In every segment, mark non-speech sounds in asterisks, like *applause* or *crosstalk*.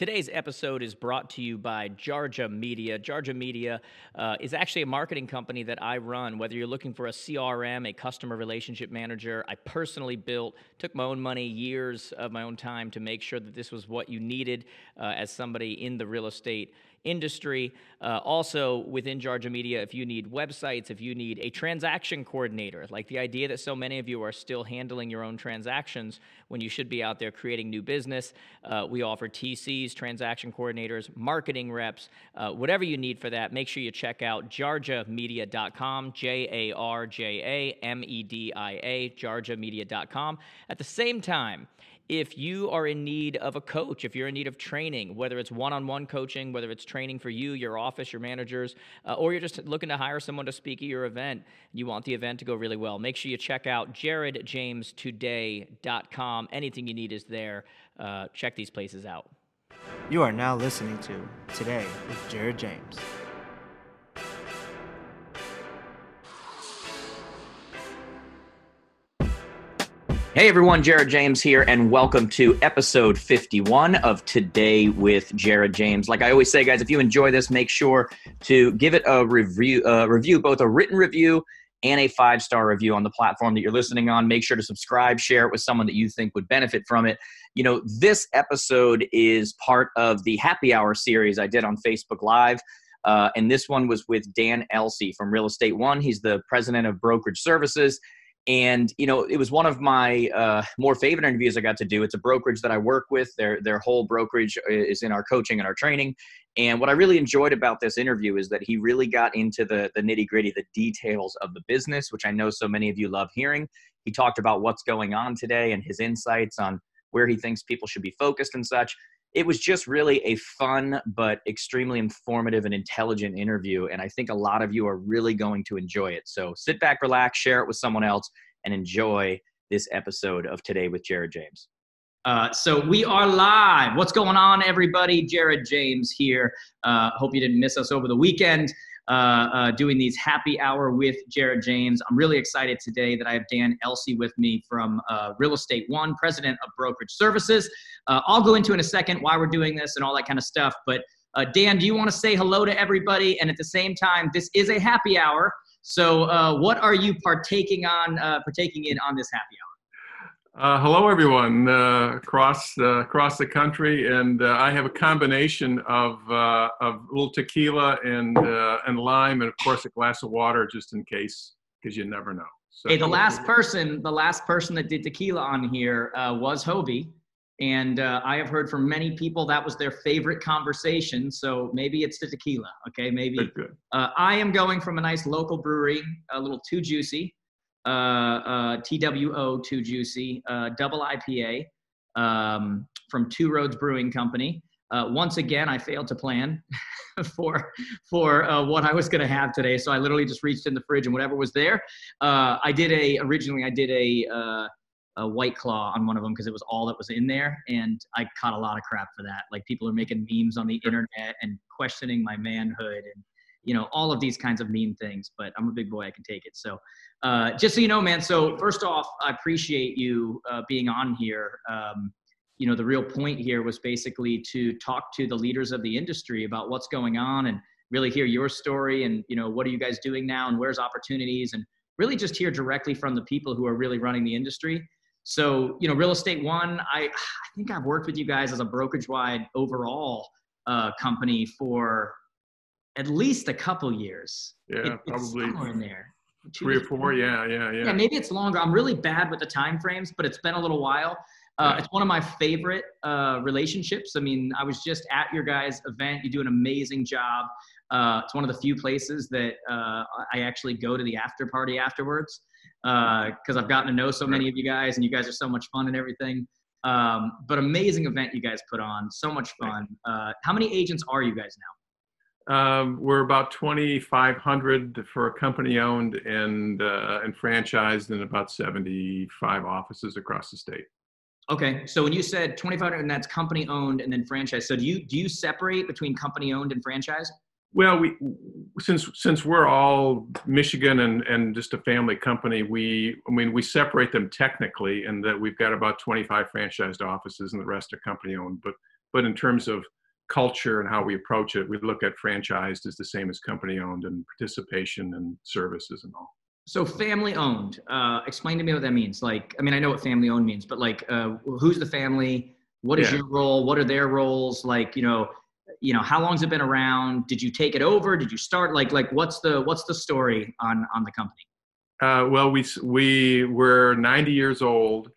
Today's episode is brought to you by Jarja Media. Jarja Media uh, is actually a marketing company that I run. Whether you're looking for a CRM, a customer relationship manager, I personally built, took my own money, years of my own time to make sure that this was what you needed uh, as somebody in the real estate industry. Uh, also, within Jarja Media, if you need websites, if you need a transaction coordinator, like the idea that so many of you are still handling your own transactions when you should be out there creating new business, uh, we offer TCs, transaction coordinators, marketing reps, uh, whatever you need for that. Make sure you check out jarjamedia.com, J A R J A M E D I A, jarjamedia.com. At the same time, if you are in need of a coach, if you're in need of training, whether it's one on one coaching, whether it's training for you, your office, your managers, uh, or you're just looking to hire someone to speak at your event, you want the event to go really well, make sure you check out jaredjamestoday.com. Anything you need is there. Uh, check these places out. You are now listening to Today with Jared James. Hey everyone, Jared James here, and welcome to episode 51 of Today with Jared James. Like I always say, guys, if you enjoy this, make sure to give it a review, uh, review both a written review and a five star review on the platform that you're listening on. Make sure to subscribe, share it with someone that you think would benefit from it. You know, this episode is part of the happy hour series I did on Facebook Live. Uh, and this one was with Dan Elsea from Real Estate One. He's the president of Brokerage Services and you know it was one of my uh, more favorite interviews i got to do it's a brokerage that i work with their their whole brokerage is in our coaching and our training and what i really enjoyed about this interview is that he really got into the the nitty gritty the details of the business which i know so many of you love hearing he talked about what's going on today and his insights on where he thinks people should be focused and such it was just really a fun but extremely informative and intelligent interview. And I think a lot of you are really going to enjoy it. So sit back, relax, share it with someone else, and enjoy this episode of Today with Jared James. Uh, so we are live. What's going on, everybody? Jared James here. Uh, hope you didn't miss us over the weekend. Uh, uh, doing these happy hour with Jared James. I'm really excited today that I have Dan Elsea with me from uh, Real Estate One, president of Brokerage Services. Uh, I'll go into in a second why we're doing this and all that kind of stuff. But Dan, do you want to say hello to everybody? And at the same time, this is a happy hour. So, what are you partaking on, partaking in on this happy hour? Uh, hello, everyone uh, across uh, across the country, and uh, I have a combination of uh, of a little tequila and uh, and lime, and of course a glass of water just in case, because you never know. So, hey, the last person, the last person that did tequila on here was Hobie, and I have heard from many people that was their favorite conversation. So maybe it's the tequila. Okay, maybe. I am going from a nice local brewery, a little too juicy uh, uh, TWO Too Juicy uh, double IPA um, from Two Roads Brewing Company. Uh, once again, I failed to plan *laughs* for for uh, what I was going to have today, so I literally just reached in the fridge and whatever was there. Uh, I did a originally I did a, a white claw on one of them because it was all that was in there, and I caught a lot of crap for that. Like people are making memes on the internet and questioning my manhood and you know all of these kinds of mean things. But I'm a big boy; I can take it. So uh, just so you know, man. So first off, I appreciate you uh, being on here. Um, you know, the real point here was basically to talk to the leaders of the industry about what's going on and really hear your story and you know what are you guys doing now and where's opportunities and really just hear directly from the people who are really running the industry. So you know, real estate one, I I think I've worked with you guys as a brokerage wide overall uh, company for at least a couple years. Yeah, it, probably in there three or four. Yeah, yeah, yeah. Yeah, maybe it's longer. I'm really bad with the time frames, but it's been a little while. Uh, It's one of my favorite uh, relationships. I mean, I was just at your guys' event. You do an amazing job. Uh, it's one of the few places that uh, I actually go to the after party afterwards because uh, I've gotten to know so many of you guys, and you guys are so much fun and everything. Um, but amazing event you guys put on. So much fun. Uh, how many agents are you guys now? Um, we're about 2,500 for a company owned and uh, and franchised, and about 75 offices across the state. Okay, so when you said 2,500, and that's company owned and then franchise. So do you do you separate between company owned and franchise? Well, we since since we're all Michigan and and just a family company, we I mean we separate them technically, in that we've got about 25 franchised offices, and the rest are company owned. But but in terms of culture and how we approach it, we look at franchised as the same as company owned and participation and services and all. So family owned. Uh, explain to me what that means. Like, I mean, I know what family owned means, but like, uh, who's the family? What is Yeah. your role? What are their roles? Like, you know, you know, how long's it been around? Did you take it over? Did you start? Like, like, what's the what's the story on on the company? Uh, well, we we were 90 years old,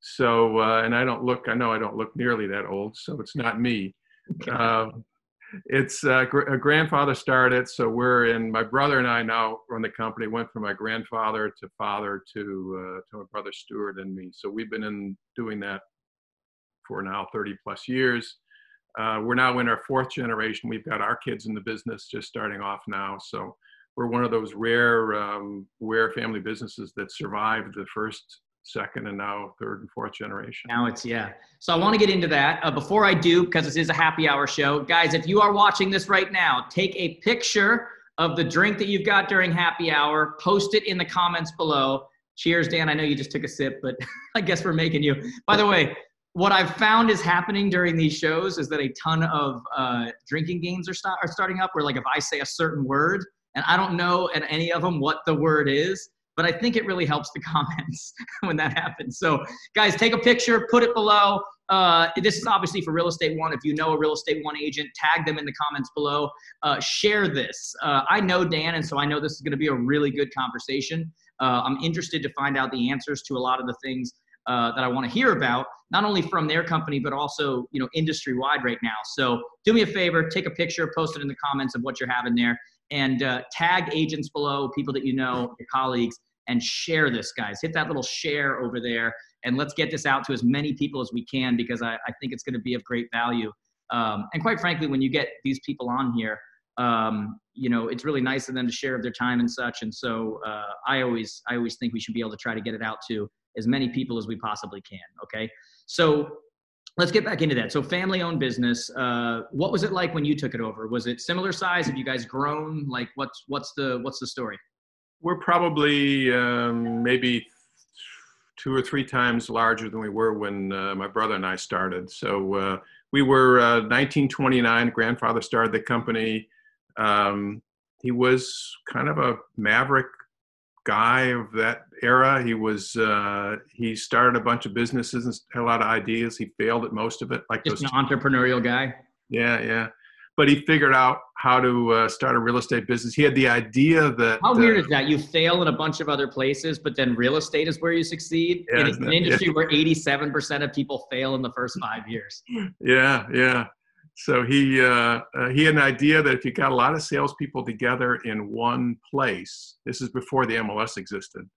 so uh, and I don't look. I know I don't look nearly that old, so it's not me. Um, it's uh, gr- a grandfather started, so we're in. My brother and I now run the company. Went from my grandfather to father to uh, to my brother Stuart and me. So we've been in doing that for now 30 plus years. Uh, we're now in our fourth generation. We've got our kids in the business, just starting off now. So we're one of those rare um, rare family businesses that survived the first, second, and now third and fourth generation. Now it's yeah. So I want to get into that. Uh, before I do, because this is a happy hour show, guys. If you are watching this right now, take a picture of the drink that you've got during happy hour. Post it in the comments below. Cheers, Dan. I know you just took a sip, but *laughs* I guess we're making you. By the way, what I've found is happening during these shows is that a ton of uh, drinking games are, start, are starting up. Where like if I say a certain word and I don't know at any of them what the word is, but I think it really helps the *laughs* comments when that happens. So guys take a picture put it below. Uh, this is obviously for real estate one. If you know a real estate one agent tag them in the comments below. Uh, share this. Uh, i know dan and so i know this is going to be a really good conversation. Uh, i'm interested to find out the answers to a lot of the things uh, that i want to hear about not only from their company but also you know industry wide right now so do me a favor take a picture post it in the comments of what you're having there and uh, tag agents below people that you know your colleagues and share this guys hit that little share over there and let's get this out to as many people as we can because I, I think it's going to be of great value. Um, and quite frankly, when you get these people on here, um, you know, it's really nice of them to share their time and such. And so uh, I always, I always think we should be able to try to get it out to as many people as we possibly can. Okay, so let's get back into that. So family-owned business. Uh, what was it like when you took it over? Was it similar size? Have you guys grown? Like, what's what's the what's the story? We're probably um, maybe two or three times larger than we were when uh, my brother and I started. So uh, we were uh, 1929. Grandfather started the company. Um, he was kind of a maverick guy of that era. He was uh, he started a bunch of businesses and had a lot of ideas. He failed at most of it, like Just an entrepreneurial guy. Yeah, yeah. But he figured out how to uh, start a real estate business. He had the idea that. How weird uh, is that? You fail in a bunch of other places, but then real estate is where you succeed. Yeah, in an industry where 87% of people fail in the first five years. Yeah, yeah. So he uh, uh, he had an idea that if you got a lot of salespeople together in one place, this is before the MLS existed,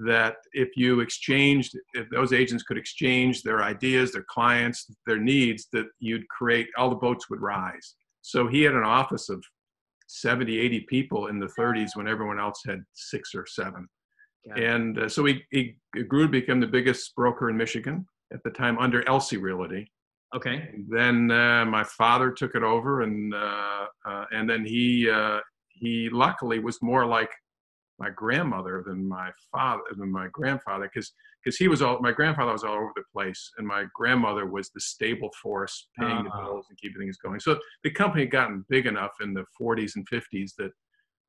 that if you exchanged, if those agents could exchange their ideas, their clients, their needs, that you'd create all the boats would rise. So he had an office of 70, 80 people in the 30s when everyone else had six or seven. It. And uh, so he, he grew to become the biggest broker in Michigan at the time under Elsea Realty. Okay. Then uh, my father took it over, and uh, uh, and then he uh, he luckily was more like my grandmother than my father than my grandfather because because he was all my grandfather was all over the place, and my grandmother was the stable force paying the Ah. bills and keeping things going. So the company had gotten big enough in the 40s and 50s that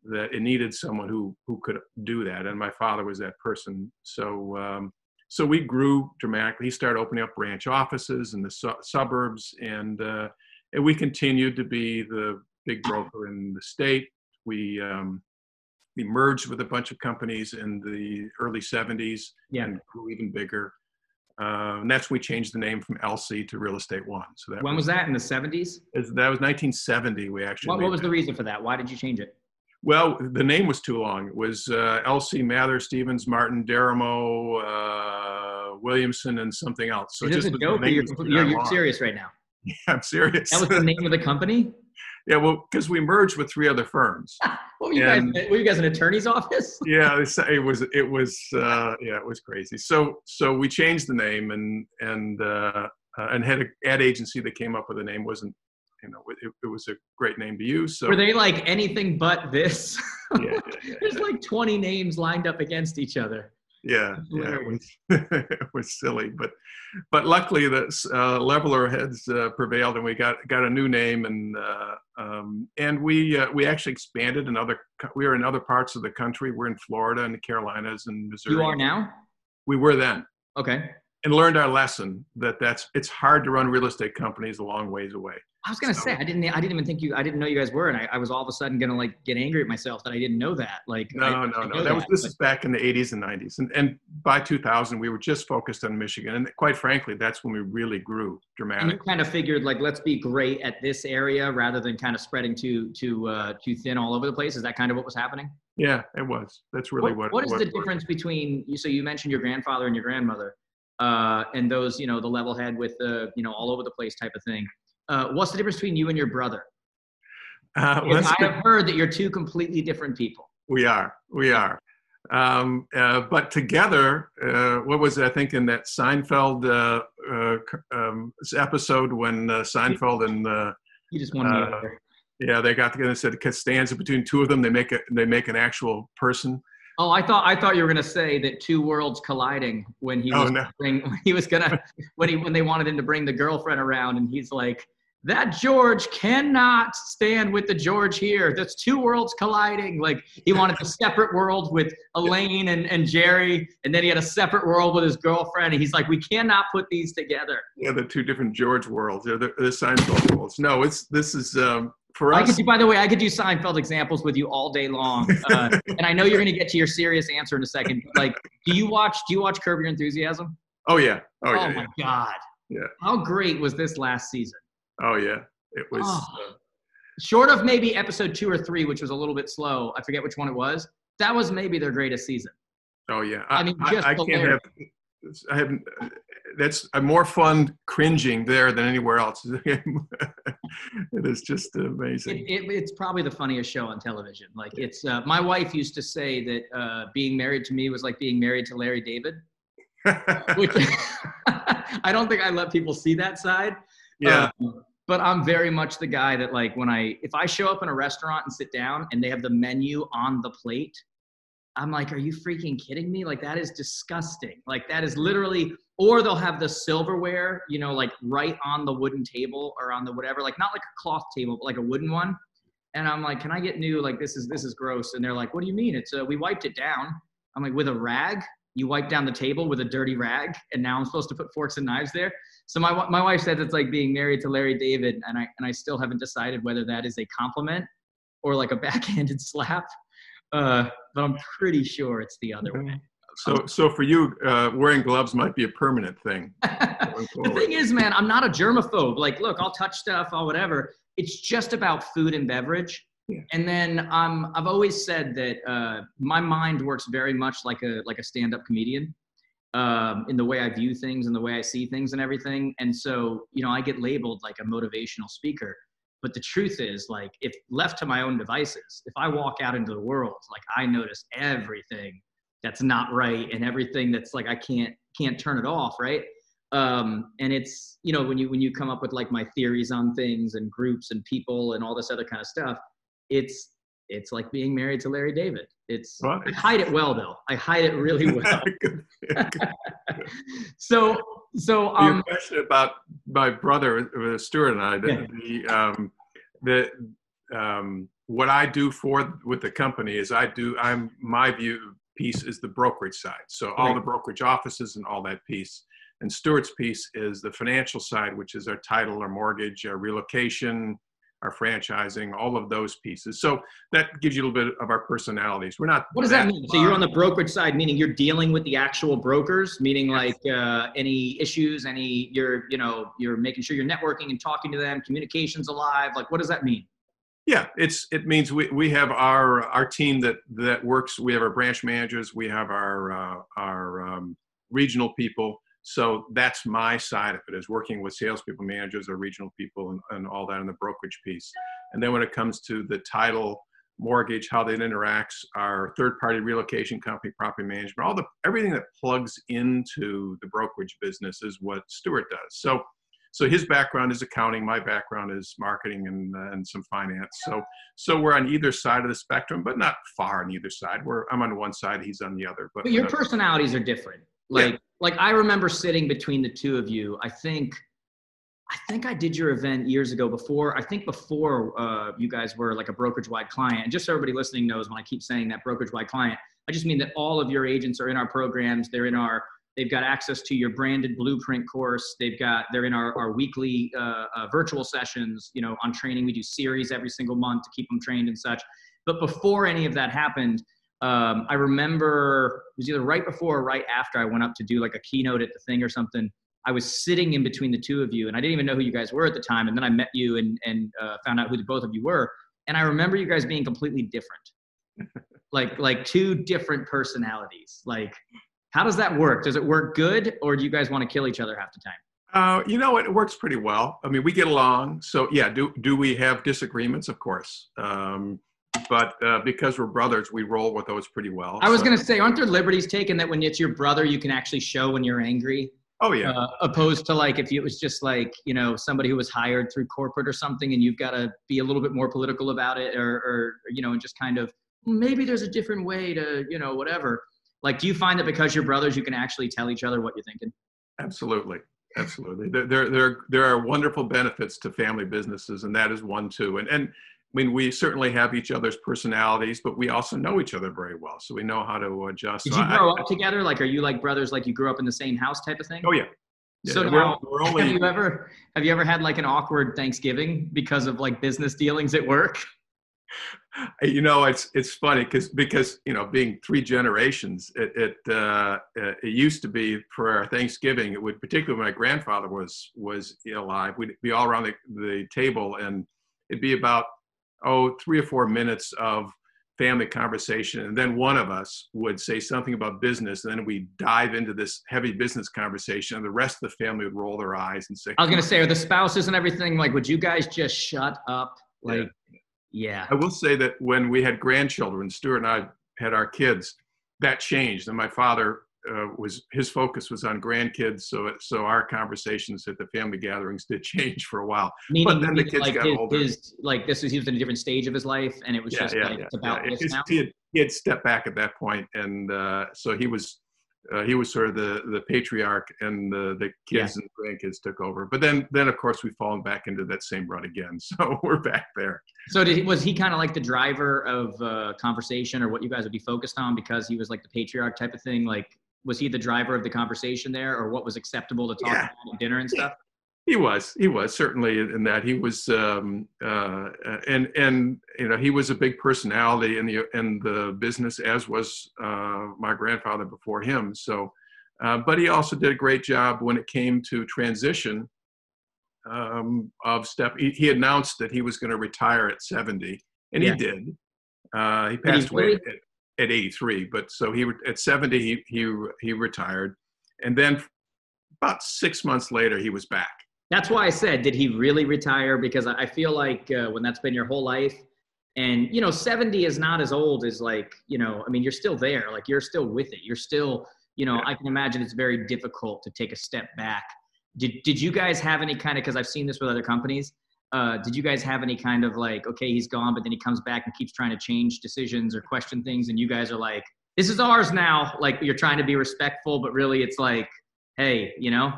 that it needed someone who who could do that, and my father was that person. So. Um, so we grew dramatically. He started opening up branch offices in the su- suburbs, and uh, and we continued to be the big broker in the state. We um, we merged with a bunch of companies in the early 70s Yeah. and grew even bigger. Uh, and that's when we changed the name from Elsea to Real Estate One. So that When was that? In the 70s? That was 1970. We actually. What, what was that. the reason for that? Why did you change it? Well, the name was too long. It was uh, Elsea, Mather, Stevens, Martin, Deramo, uh, Williamson, and something else. So this just a joke? You're, you're, you're serious right now. *laughs* Yeah, I'm serious. That was the name of the company? *laughs* yeah, well, because we merged with three other firms. *laughs* What were you And- guys? Were you guys an attorney's office? yeah, it was it was uh, yeah, it was crazy. So so we changed the name and and uh, uh, and had an ad agency that came up with the name wasn't you know it, it was a great name to use. So Were they like anything but this? yeah, yeah, *laughs* yeah, There's like 20 names lined up against each other. yeah, yeah, it was, *laughs* it was silly, but but luckily the uh, leveler heads uh, prevailed, and we got got a new name, and uh, um, and we uh, we actually expanded in other. We were in other parts of the country. We're in Florida and the Carolinas and Missouri. You are now. We were then. Okay. And learned our lesson that that's it's hard to run real estate companies a long ways away. I was gonna so, say I didn't I didn't even think you I didn't know you guys were and I, I was all of a sudden gonna like get angry at myself that I didn't know that like no I, no no that, that was this but, is back in the 80s and 90s and and by 2000 we were just focused on Michigan and quite frankly that's when we really grew dramatically. And you kind of figured like let's be great at this area rather than kind of spreading too too uh, too thin all over the place. Is that kind of what was happening? Yeah, it was. That's really what. What, what is what the difference between you? So you mentioned your grandfather and your grandmother, uh, and those you know the level head with the you know all over the place type of thing uh, what's the difference between you and your brother? Uh, I have heard that you're two completely different people. We are. We are. Um, uh, but together, uh, what was it? I think in that Seinfeld uh, uh, um, episode when uh, Seinfeld and you just want to yeah, they got together and said Costanza between two of them, they make a they make an actual person. Oh, I thought I thought you were gonna say that two worlds colliding when he oh, was oh, no. bring, *laughs* when he was gonna when he when they wanted him to bring the girlfriend around and he's like that George cannot stand with the George here. That's two worlds colliding. Like he wanted a separate world with Elaine and, and Jerry, and then he had a separate world with his girlfriend. And he's like, we cannot put these together. Yeah, the two different George worlds. They're the, the Seinfeld worlds. No, it's this is um, for us. I could do, by the way, I could do Seinfeld examples with you all day long. Uh, and I know you're going to get to your serious answer in a second. Like, do you watch? Do you watch Curb Your Enthusiasm? Oh yeah. Oh, oh yeah. Oh my yeah. God. Yeah. How great was this last season? Oh yeah, it was. Oh. Uh, Short of maybe episode two or three, which was a little bit slow. I forget which one it was. That was maybe their greatest season. Oh yeah, I, I mean, just I, I can't have. I haven't. That's a more fun cringing there than anywhere else. *laughs* it is just amazing. It, it, it's probably the funniest show on television. Like it's. Uh, my wife used to say that uh, being married to me was like being married to Larry David. *laughs* which *laughs* I don't think I let people see that side. Yeah. Um, but I'm very much the guy that like when I if I show up in a restaurant and sit down and they have the menu on the plate, I'm like, are you freaking kidding me? Like that is disgusting. Like that is literally or they'll have the silverware, you know, like right on the wooden table or on the whatever, like not like a cloth table, but like a wooden one. And I'm like, can I get new? Like this is this is gross. And they're like, what do you mean? It's uh, we wiped it down. I'm like, with a rag? You wipe down the table with a dirty rag, and now I'm supposed to put forks and knives there. So my my wife says it's like being married to Larry David, and I and I still haven't decided whether that is a compliment or like a *laughs* backhanded slap. Uh, but I'm pretty sure it's the other way. So, so for you, uh, wearing gloves might be a permanent thing. *laughs* the thing is, man, I'm not a germaphobe. Like, look, I'll touch stuff, I'll whatever. It's just about food and beverage. Yeah. And then um, I've always said that uh, my mind works very much like a like a stand-up comedian um, in the way I view things and the way I see things and everything. And so, you know, I get labeled like a motivational speaker. But the truth is, like, if left to my own devices, if I walk out into the world, like, I notice everything that's not right and everything that's like I can't can't turn it off, right? Um, and it's you know when you when you come up with like my theories on things and groups and people and all this other kind of stuff, it's it's like being married to Larry David. It's I hide it well though. I hide it really *laughs* well. *laughs* so so um, your question about my brother uh, Stuart and I, the, yeah. the, um, the um, what I do for with the company is I do I'm my view piece is the brokerage side. So all the brokerage offices and all that piece. And Stuart's piece is the financial side, which is our title, our mortgage, our relocation, our franchising, all of those pieces. So that gives you a little bit of our personalities. We're not. What does that, that mean? So you're on the brokerage side, meaning you're dealing with the actual brokers, meaning like uh, any issues, any you're you know you're making sure you're networking and talking to them, communications alive. Like what does that mean? Yeah, it's it means we, we have our our team that that works. We have our branch managers. We have our uh, our um, regional people so that's my side of it is working with salespeople, managers, or regional people, and, and all that in the brokerage piece. And then when it comes to the title, mortgage, how that interacts, our third-party relocation company, property management, all the everything that plugs into the brokerage business is what Stuart does. So, so his background is accounting. My background is marketing and uh, and some finance. So so we're on either side of the spectrum, but not far on either side. We're I'm on one side, he's on the other. But, but your personalities are different. Like yeah. like I remember sitting between the two of you. I think I think I did your event years ago before. I think before uh, you guys were like a brokerage wide client. And just so everybody listening knows, when I keep saying that brokerage wide client, I just mean that all of your agents are in our programs. They're in our. They've got access to your branded blueprint course. They've got. They're in our our weekly uh, uh, virtual sessions. You know, on training, we do series every single month to keep them trained and such. But before any of that happened, um, I remember it was either right before or right after I went up to do like a keynote at the thing or something I was sitting in between the two of you, and I didn't even know who you guys were at the time. And then I met you and and uh, found out who the both of you were. And I remember you guys being completely different, *laughs* like like two different personalities. Like, how does that work? Does it work good, or do you guys want to kill each other half the time? Uh, you know, it works pretty well. I mean, we get along. So yeah, do do we have disagreements? Of course. Um, but uh, because we're brothers, we roll with those pretty well. I was so. going to say, aren't there liberties taken that when it's your brother, you can actually show when you're angry? Oh yeah. Uh, opposed to like if it was just like you know somebody who was hired through corporate or something, and you've got to be a little bit more political about it, or, or you know, and just kind of maybe there's a different way to you know whatever. Like, do you find that because you're brothers, you can actually tell each other what you're thinking? Absolutely, absolutely. There, there, there, there are wonderful benefits to family businesses, and that is one too. And and I mean, we certainly have each other's personalities, but we also know each other very well, so we know how to adjust. Did you grow I, up together? Like, are you like brothers? Like, you grew up in the same house, type of thing? Oh yeah. yeah so now, we're, we're only, have you ever have you ever had like an awkward Thanksgiving because of like business dealings at work? *laughs* You know, it's it's funny because because you know, being three generations, it it, uh, it used to be for our Thanksgiving. It would particularly when my grandfather was was alive, we'd be all around the, the table and it'd be about oh, three or four minutes of family conversation and then one of us would say something about business and then we dive into this heavy business conversation and the rest of the family would roll their eyes and say i was going to say are the spouses and everything like would you guys just shut up? Like yeah. yeah. I will say that when we had grandchildren stuart and i had our kids that changed and my father uh, was his focus was on grandkids, so so our conversations at the family gatherings did *laughs* change for a while. Meaning, but then the kids like got his, older. His, like this was he was in a different stage of his life, and it was yeah, just yeah, like yeah, about this now. He had, he had stepped back at that point, and uh, so he was uh, he was sort of the the patriarch, and the the kids and grandkids took over. But then then of course we've fallen back into that same rut again, *laughs* so we're back there. So did, was he kind of like the driver of uh, conversation, or what you guys would be focused on because he was like the patriarch type of thing, like was he the driver of the conversation there, or what was acceptable to talk yeah. about at dinner and stuff? He was. He was certainly in that. He was, um, uh, and and you know, he was a big personality in the in the business, as was uh, my grandfather before him. So, uh, but he also did a great job when it came to transition um, of step. He, he, announced that he was going to retire at seventy, and yeah. he did. Uh, he passed away at, at 83, but so he at 70 he he he retired, and then about six months later he was back. That's why I said, did he really retire? Because I feel like uh, when that's been your whole life, and you know, 70 is not as old as like you know. I mean, you're still there. Like you're still with it. You're still you know. Yeah. I can imagine it's very difficult to take a step back. Did did you guys have any kind of? Because I've seen this with other companies uh, did you guys have any kind of like, okay, he's gone, but then he comes back and keeps trying to change decisions or question things, and you guys are like, this is ours now. Like you're trying to be respectful, but really it's like, hey, you know,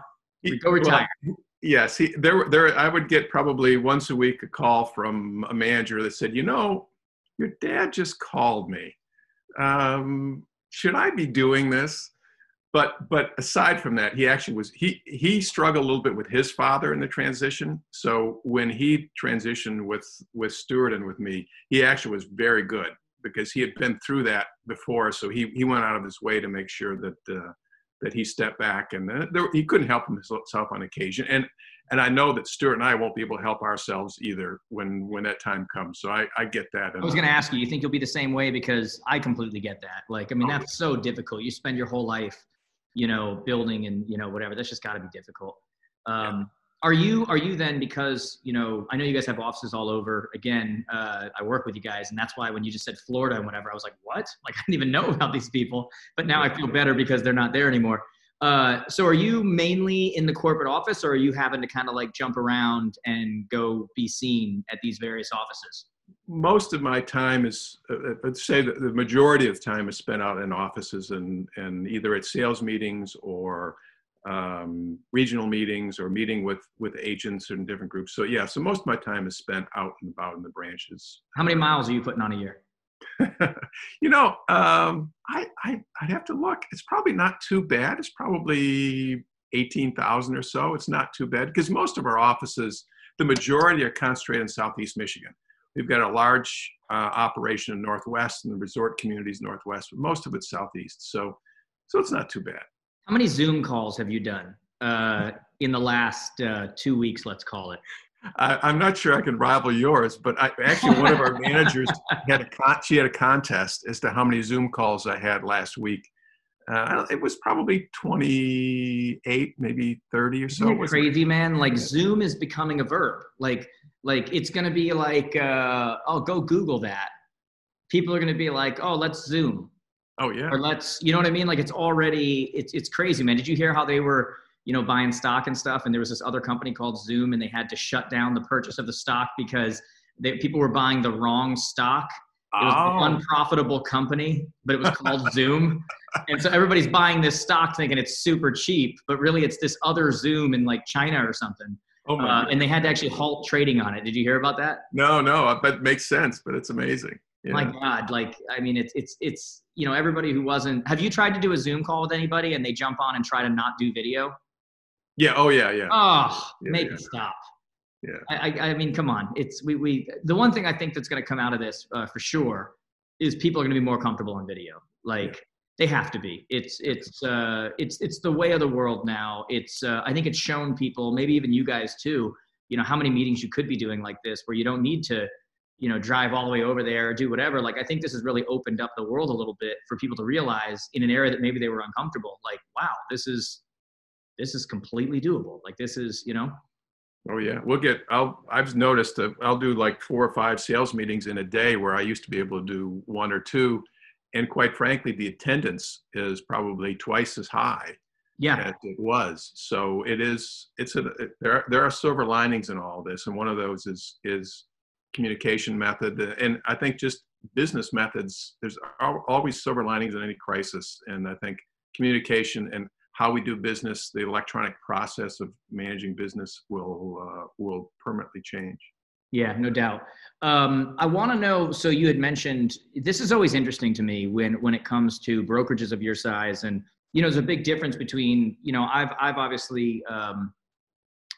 go retire. Well, yes, he, there, there. I would get probably once a week a call from a manager that said, you know, your dad just called me. Um, should I be doing this? But but aside from that he actually was he he struggled a little bit with his father in the transition so when he transitioned with with stuart and with me he actually was very good because he had been through that before so he he went out of his way to make sure that uh, that he stepped back and uh, there, he couldn't help himself on occasion and and I know that Stuart and I won't be able to help ourselves either when when that time comes. So I, I get that. I was going to ask you, you think you'll be the same way because I completely get that. Like, I mean, oh. that's so difficult. You spend your whole life you know, building and you know whatever. That's just got to be difficult. Um. Are you are you then because you know I know you guys have offices all over. Again, uh, I work with you guys, and that's why when you just said Florida and whatever, I was like, what? *laughs* Like I didn't even know about these people. But now I feel better because they're not there anymore. Uh, so are you mainly in the corporate office or are you having to kind of like jump around and go be seen at these various offices? Most of my time is, uh, let's say that the majority of time is spent out in offices and, and either at sales meetings or um, regional meetings or meeting with, with agents in different groups. So yeah, so most of my time is spent out and about in the branches. How many miles are you putting on a year? *laughs* you know, um, I, I I'd have to look. It's probably not too bad. It's probably eighteen thousand or so. It's not too bad because most of our offices, the majority are concentrated in Southeast Michigan. We've got a large uh, operation in Northwest and the resort communities Northwest, but most of it's Southeast. So, so it's not too bad. How many Zoom calls have you done uh, in the last uh, two weeks? Let's call it. I, am not sure I can rival yours, but I, actually one of our *laughs* managers had a con- she had a contest as to how many Zoom calls I had last week. Uh, it was probably 28, maybe 30 or so. crazy, man? Like Zoom is becoming a verb. Like, like it's going to be like, uh, oh, go Google that. People are going to be like, oh, let's Zoom. Oh yeah. Or let's, you know what I mean? Like it's already, it's it's crazy, man. Did you hear how they were? you know, buying stock and stuff. And there was this other company called Zoom, and they had to shut down the purchase of the stock because they, people were buying the wrong stock. It was oh. an unprofitable company, but it was called *laughs* Zoom. And so everybody's buying this stock thinking it's super cheap, but really it's this other Zoom in like China or something. Oh my uh, and they had to actually halt trading on it. Did you hear about that? No, no, that makes sense, but it's amazing. Yeah. My God, like I mean, it's it's it's you know everybody who wasn't. Have you tried to do a Zoom call with anybody and they jump on and try to not do video? Yeah. Oh yeah. Yeah. Oh, yeah, make yeah. it stop. Yeah. I, I mean, come on. It's we we the one thing I think that's going to come out of this uh, for sure is people are going to be more comfortable in video. Like. They have to be. It's it's uh it's it's the way of the world now. It's uh, I think it's shown people, maybe even you guys too. You know how many meetings you could be doing like this, where you don't need to you know drive all the way over there or do whatever like i think this has really opened up the world a little bit for people to realize in an area that maybe they were uncomfortable like wow this is this is completely doable. Like this is, you know. Oh yeah, we'll get. I'll. I've noticed that I'll do like four or five sales meetings in a day, where I used to be able to do one or two, and quite frankly, the attendance is probably twice as high. Yeah, as it was. So it is. It's a. It, there. Are, there are silver linings in all this, and one of those is is communication method, and I think just business methods. There's always silver linings in any crisis, and I think communication and how we do business, the electronic process of managing business will uh, will permanently change. Yeah, no doubt. Um, I want to know. So you had mentioned this is always interesting to me when when it comes to brokerages of your size, and you know, there's a big difference between you know, I've I've obviously um,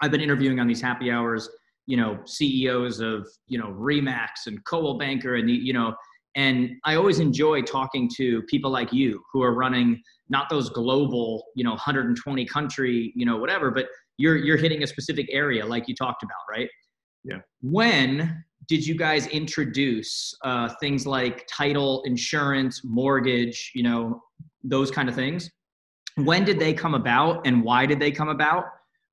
I've been interviewing on these happy hours, you know, CEOs of you know Remax and Coldwell Banker, and the, you know, and I always enjoy talking to people like you who are running not those global, you know, 120 country, you know, whatever, but you're you're hitting a specific area like you talked about, right? Yeah. When did you guys introduce uh, things like title, insurance, mortgage, you know, those kind of things? When did they come about, and why did they come about?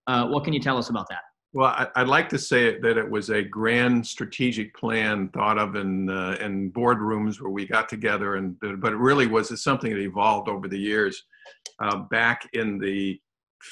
Uh, what can you tell us about that? Well, I, would like to say that it was a grand strategic plan thought of in uh, in boardrooms where we got together, and but it really was something that evolved over the years. Uh, back in the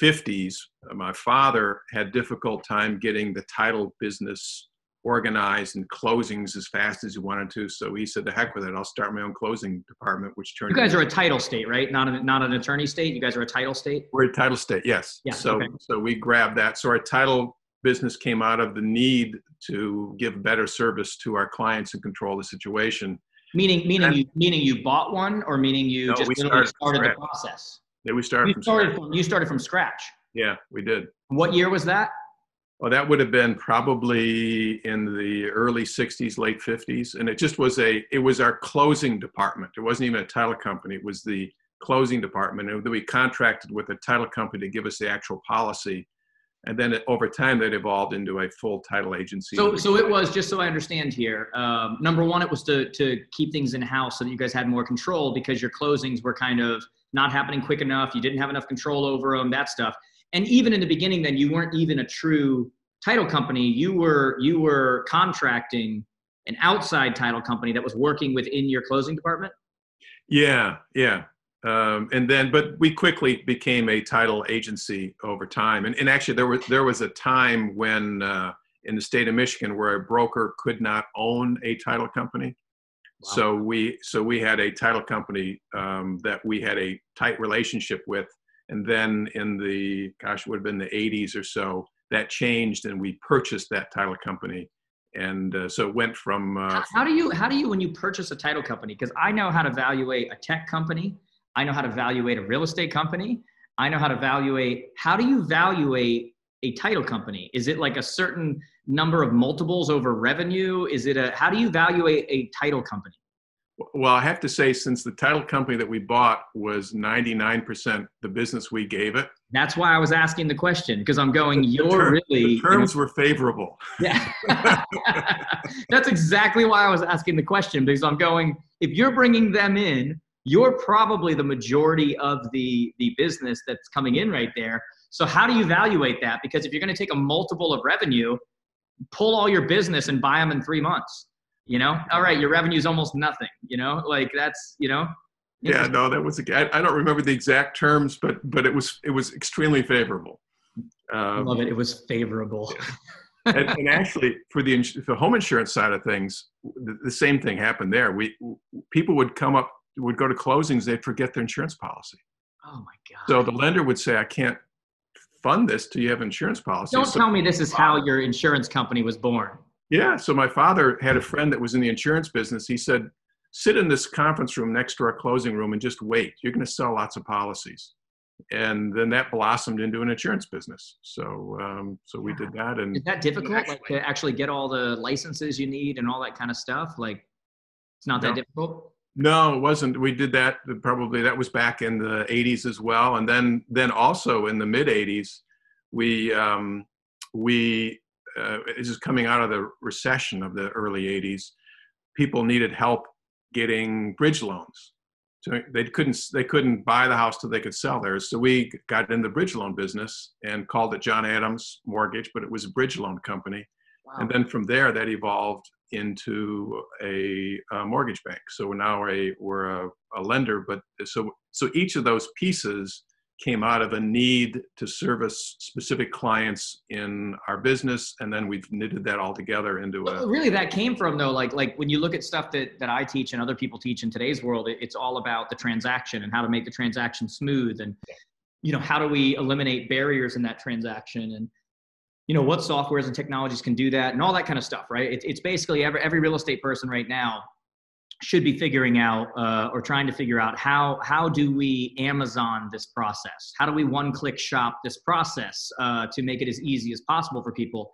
50s, my father had difficult time getting the title business organized and closings as fast as he wanted to. So he said, "The heck with it! I'll start my own closing department." Which turned. You guys are a title state, right? Not a, not an attorney state. You guys are a title state. We're a title state, yes. Yeah. So okay. so we grabbed that. So our title business came out of the need to give better service to our clients and control the situation. Meaning, meaning and, you, meaning you bought one, or meaning you no, just started, started the process. Yeah, we started. From started scratch. from you started from scratch. Yeah, we did. What year was that? Well, that would have been probably in the early '60s, late '50s, and it just was a. It was our closing department. It wasn't even a title company. It was the closing department, and we contracted with a title company to give us the actual policy and then it, over time that evolved into a full title agency. So, so it was just so I understand here. Um, number one, it was to to keep things in house so that you guys had more control because your closings were kind of not happening quick enough. You didn't have enough control over them, that stuff. And even in the beginning, then you weren't even a true title company. You were you were contracting an outside title company that was working within your closing department. Yeah, yeah. um, and then but we quickly became a title agency over time and, and actually there was there was a time when uh, in the state of michigan where a broker could not own a title company wow. so we so we had a title company um, that we had a tight relationship with and then in the gosh it would have been the 80s or so that changed and we purchased that title company and uh, so it went from uh, how, how do you how do you when you purchase a title company because i know how to evaluate a tech company I know how to evaluate a real estate company. I know how to evaluate. How do you evaluate a title company? Is it like a certain number of multiples over revenue? Is it a how do you evaluate a title company? Well, I have to say, since the title company that we bought was 99% the business we gave it. That's why I was asking the question because I'm going, the you're term, really. The terms you know, were favorable. Yeah. *laughs* That's exactly why I was asking the question because I'm going, if you're bringing them in you're probably the majority of the the business that's coming in right there so how do you evaluate that because if you're going to take a multiple of revenue pull all your business and buy them in three months you know? All right your revenue is almost nothing you know? Like that's you know? Yeah no that was a, I, I don't remember the exact terms but but it was it was extremely favorable. Um, love it it was favorable. and, and, actually for the, the home insurance side of things the, the same thing happened there. We people would come up would go to closings, they'd forget their insurance policy. Oh my God. So the lender would say, I can't fund this till you have insurance policy. Don't so tell me this is how your insurance company was born. Yeah. So my father had a friend that was in the insurance business. He said, sit in this conference room next to our closing room and just wait. You're going to sell lots of policies. And then that blossomed into an insurance business. So, um, so we did that. And is that difficult, actually, like to actually get all the licenses you need and all that kind of stuff? Like, it's not that no. difficult. No, it wasn't. We did that probably that was back in the 80s as well, and then then also in the mid 80s, we um, we uh, this is coming out of the recession of the early 80s. People needed help getting bridge loans. So they couldn't they couldn't buy the house till they could sell theirs. So we got in the bridge loan business and called it John Adams Mortgage, but it was a bridge loan company. Wow. And then from there, that evolved into a, a mortgage bank. So now we're a, we're a, a lender, but so so each of those pieces came out of a need to service specific clients in our business and then we've knitted that all together into a really that came from though like like when you look at stuff that that i teach and other people teach in today's world it, it's all about the transaction and how to make the transaction smooth and you know how do we eliminate barriers in that transaction and you know what softwares and technologies can do that and all that kind of stuff right? It's, it's basically every, every real estate person right now should be figuring out uh, or trying to figure out how how do we amazon this process? How do we one click shop this process uh, to make it as easy as possible for people?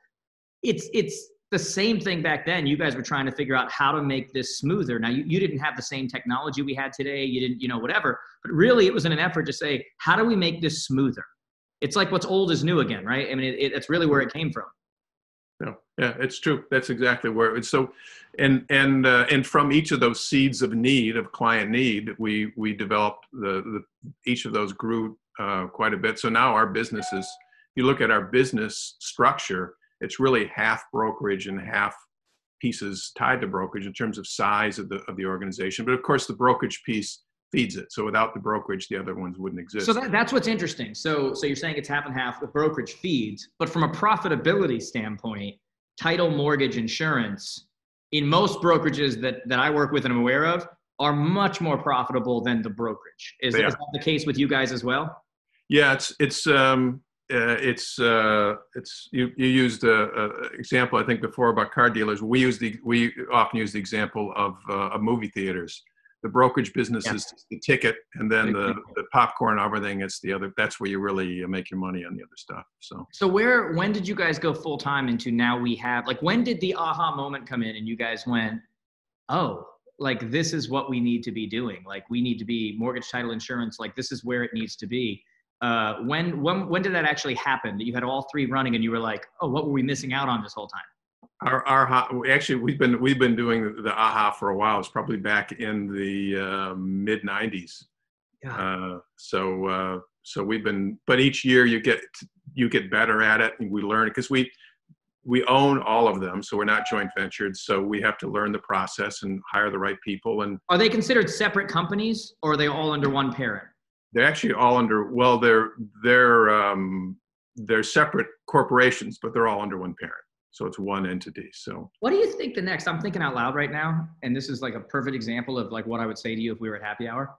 It's it's the same thing back then. You guys were trying to figure out how to make this smoother. Now you, you didn't have the same technology we had today. You didn't you know whatever. But really it was in an effort to say how do we make this smoother it's like what's old is new again, right? I mean, it, it, that's really where it came from. Yeah, yeah, it's true. That's exactly where it's so, and and uh, and from each of those seeds of need of client need, we we developed the, the each of those grew uh, quite a bit. So now our business is, you look at our business structure, it's really half brokerage and half pieces tied to brokerage in terms of size of the of the organization. But of course, the brokerage piece feeds it. So without the brokerage, the other ones wouldn't exist. So that, that's what's interesting. So so you're saying it's half and half. The brokerage feeds, but from a profitability standpoint, title, mortgage, insurance, in most brokerages that that I work with and I'm aware of, are much more profitable than the brokerage. Is, is that the case with you guys as well? Yeah, it's it's um, uh, it's uh, it's you, you used a, a, example I think before about car dealers. We use the we often use the example of, uh, of movie theaters the brokerage business yeah. is the ticket and then the, the popcorn everything it's the other that's where you really make your money on the other stuff so. So where when did you guys go full time into now we have like when did the aha moment come in and you guys went oh like this is what we need to be doing like we need to be mortgage title insurance like this is where it needs to be. Uh, when when when did that actually happen that you had all three running and you were like oh what were we missing out on this whole time our, our actually we've been we've been doing the, aha for a while. It's probably back in the uh, mid '90s. Yeah. Uh, so uh, so we've been, but each year you get you get better at it, and we learn because we we own all of them, so we're not joint ventured. So we have to learn the process and hire the right people. And are they considered separate companies, or are they all under one parent? They're actually all under. Well, they're they're um, they're separate corporations, but they're all under one parent. So it's one entity. So what do you think the next? I'm thinking out loud right now, and this is like a perfect example of like what I would say to you if we were at happy hour.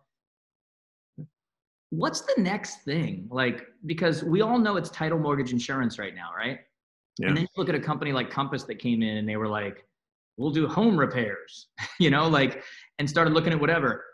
What's the next thing? Like because we all know it's title mortgage insurance right now, right? Yeah. And then you look at a company like Compass that came in and they were like, we'll do home repairs, *laughs* you know, like, and started looking at whatever.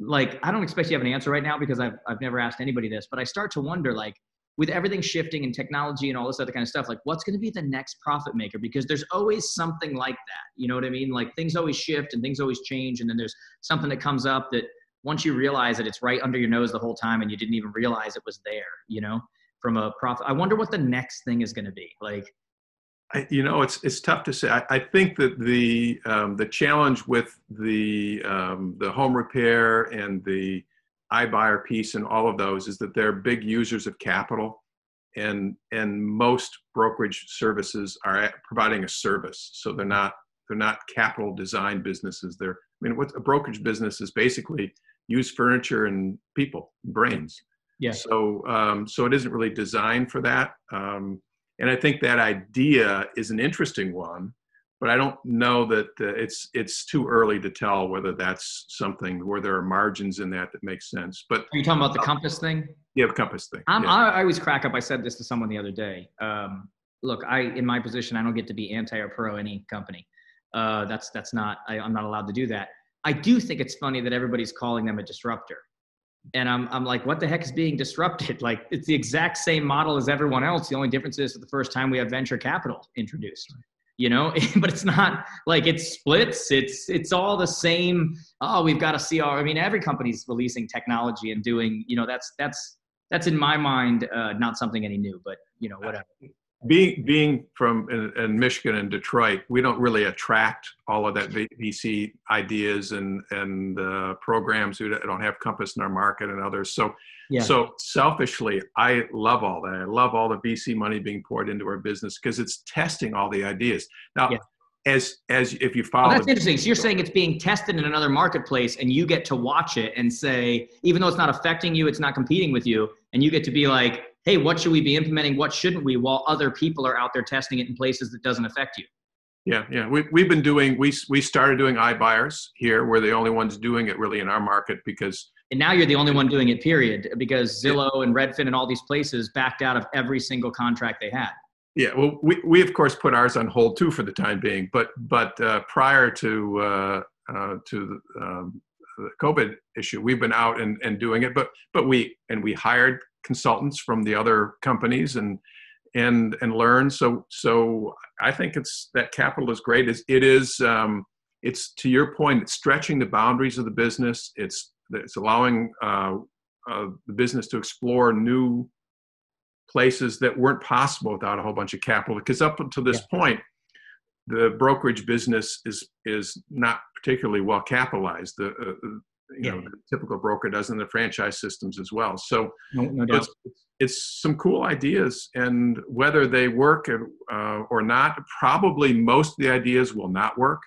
Like, I don't expect you have an answer right now because I've, I've never asked anybody this, but I start to wonder, like, with everything shifting and technology and all this other kind of stuff, like, what's going to be the next profit maker? Because there's always something like that. You know what I mean? Like, things always shift and things always change. And then there's something that comes up that once you realize that it's right under your nose the whole time and you didn't even realize it was there, you know, from a profit. I wonder what the next thing is going to be. Like, I, you know, it's it's tough to say. I, I think that the um, the challenge with the um, the home repair and the iBuyer piece and all of those is that they're big users of capital, and and most brokerage services are providing a service, so they're not they're not capital design businesses. They're I mean, what a brokerage business is basically use furniture and people, brains. Yeah. So um, so it isn't really designed for that. Um, and I think that idea is an interesting one, but I don't know that uh, it's it's too early to tell whether that's something where there are margins in that that makes sense. But are you talking about the uh, compass thing? Yeah, the compass thing. Yeah. I, I always crack up. I said this to someone the other day. Um, look, I in my position, I don't get to be anti or pro any company. Uh, that's that's not. I, I'm not allowed to do that. I do think it's funny that everybody's calling them a disruptor and I'm, I'm like, what the heck is being disrupted? *laughs* Like, it's the exact same model as everyone else. The only difference is the first time we have venture capital introduced, you know, *laughs* but it's not like it splits. It's, it's all the same. Oh, we've got a CR. I mean, every company's releasing technology and doing, you know, that's, that's, that's in my mind, uh, not something any new, but you know, whatever being being from in, in, Michigan and Detroit, we don't really attract all of that VC ideas and and uh, programs who don't have Compass in our market and others. So, yeah. so selfishly, I love all that. I love all the VC money being poured into our business because it's testing all the ideas. Now, yeah. as as if you follow, well, that's interesting. So you're saying it's being tested in another marketplace, and you get to watch it and say, even though it's not affecting you, it's not competing with you, and you get to be like hey, what should we be implementing? What shouldn't we? While other people are out there testing it in places that doesn't affect you. Yeah, yeah. We, we've been doing, we, we started doing iBuyers here. We're the only ones doing it really in our market because. And now you're the only one doing it, period, because Zillow and Redfin and all these places backed out of every single contract they had. Yeah, well, we, we of course put ours on hold too for the time being, but but uh, prior to uh, uh, to the, um, the COVID issue, we've been out and, and doing it, but but we and we hired consultants from the other companies and and and learn. So so I think it's that capital is great. It's, it is um, it's to your point. It's stretching the boundaries of the business. It's it's allowing uh, uh, the business to explore new places that weren't possible without a whole bunch of capital. Because up until this yeah. point, the brokerage business is is not particularly well capitalized. The uh, you yeah. know the typical broker does in the franchise systems as well. So no, no it's, it's, some cool ideas, and whether they work uh, or not, probably most of the ideas will not work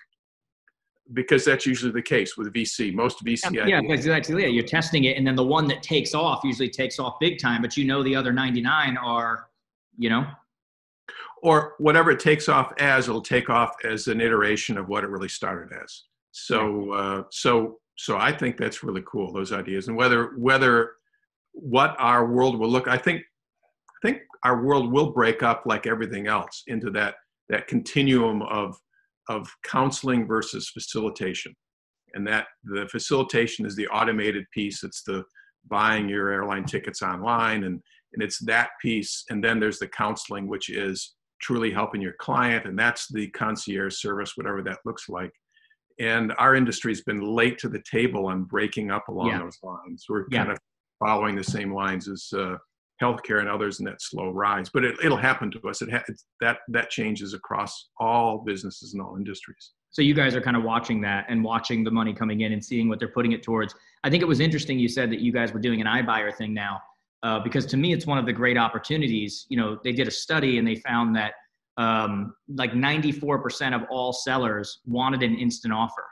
because that's usually the case with VC. Most VC yeah, ideas. Yeah, exactly. Yeah, you're testing it, and then the one that takes off usually takes off big time, but you know the other 99 are, you know. Or whatever it takes off as, it'll take off as an iteration of what it really started as. So, uh, so so I think that's really cool those ideas and whether whether what our world will look I think I think our world will break up like everything else into that that continuum of of counseling versus facilitation and that the facilitation is the automated piece it's the buying your airline tickets online and and it's that piece and then there's the counseling which is truly helping your client and that's the concierge service whatever that looks like and our industry's been late to the table on breaking up along yeah. those lines. We're yeah. kind of following the same lines as uh, healthcare and others in that slow rise. But it, will happen to us. It ha- that that changes across all businesses and all industries. So you guys are kind of watching that and watching the money coming in and seeing what they're putting it towards. I think it was interesting you said that you guys were doing an iBuyer thing now, uh, because to me it's one of the great opportunities. You know, they did a study and they found that um, like 94% of all sellers wanted an instant offer.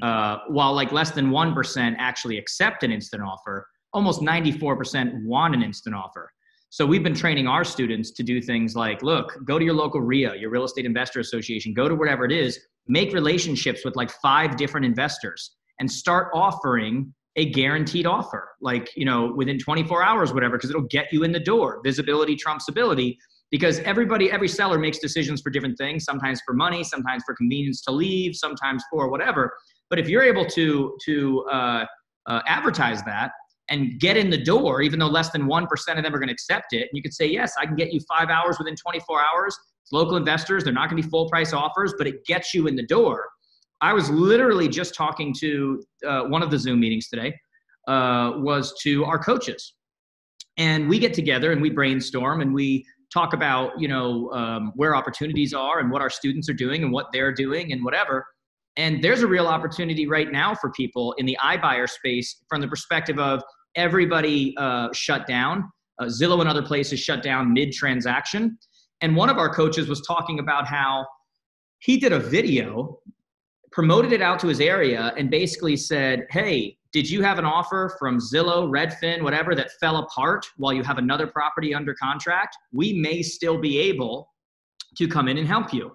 Uh, while like less than 1% actually accept an instant offer, almost 94% want an instant offer. So we've been training our students to do things like, look, go to your local RIA, your real estate investor association, go to whatever it is, make relationships with like five different investors and start offering a guaranteed offer, like, you know, within 24 hours, whatever, because it'll get you in the door. Visibility trumps ability because everybody, every seller makes decisions for different things, sometimes for money, sometimes for convenience to leave, sometimes for whatever. But if you're able to, to uh, uh, advertise that and get in the door, even though less than 1% of them are going to accept it, and you could say, yes, I can get you five hours within 24 hours. It's local investors, they're not going to be full price offers, but it gets you in the door I was literally just talking to uh, one of the Zoom meetings today, uh, was to our coaches. And we get together and we brainstorm and we talk about, you know, um, where opportunities are and what our students are doing and what they're doing and whatever. And there's a real opportunity right now for people in the iBuyer space from the perspective of everybody uh, shut down. Uh, Zillow and other places shut down mid transaction. And one of our coaches was talking about how he did a video promoted it out to his area and basically said, Hey, did you have an offer from Zillow, Redfin, whatever that fell apart while you have another property under contract? We may still be able to come in and help you.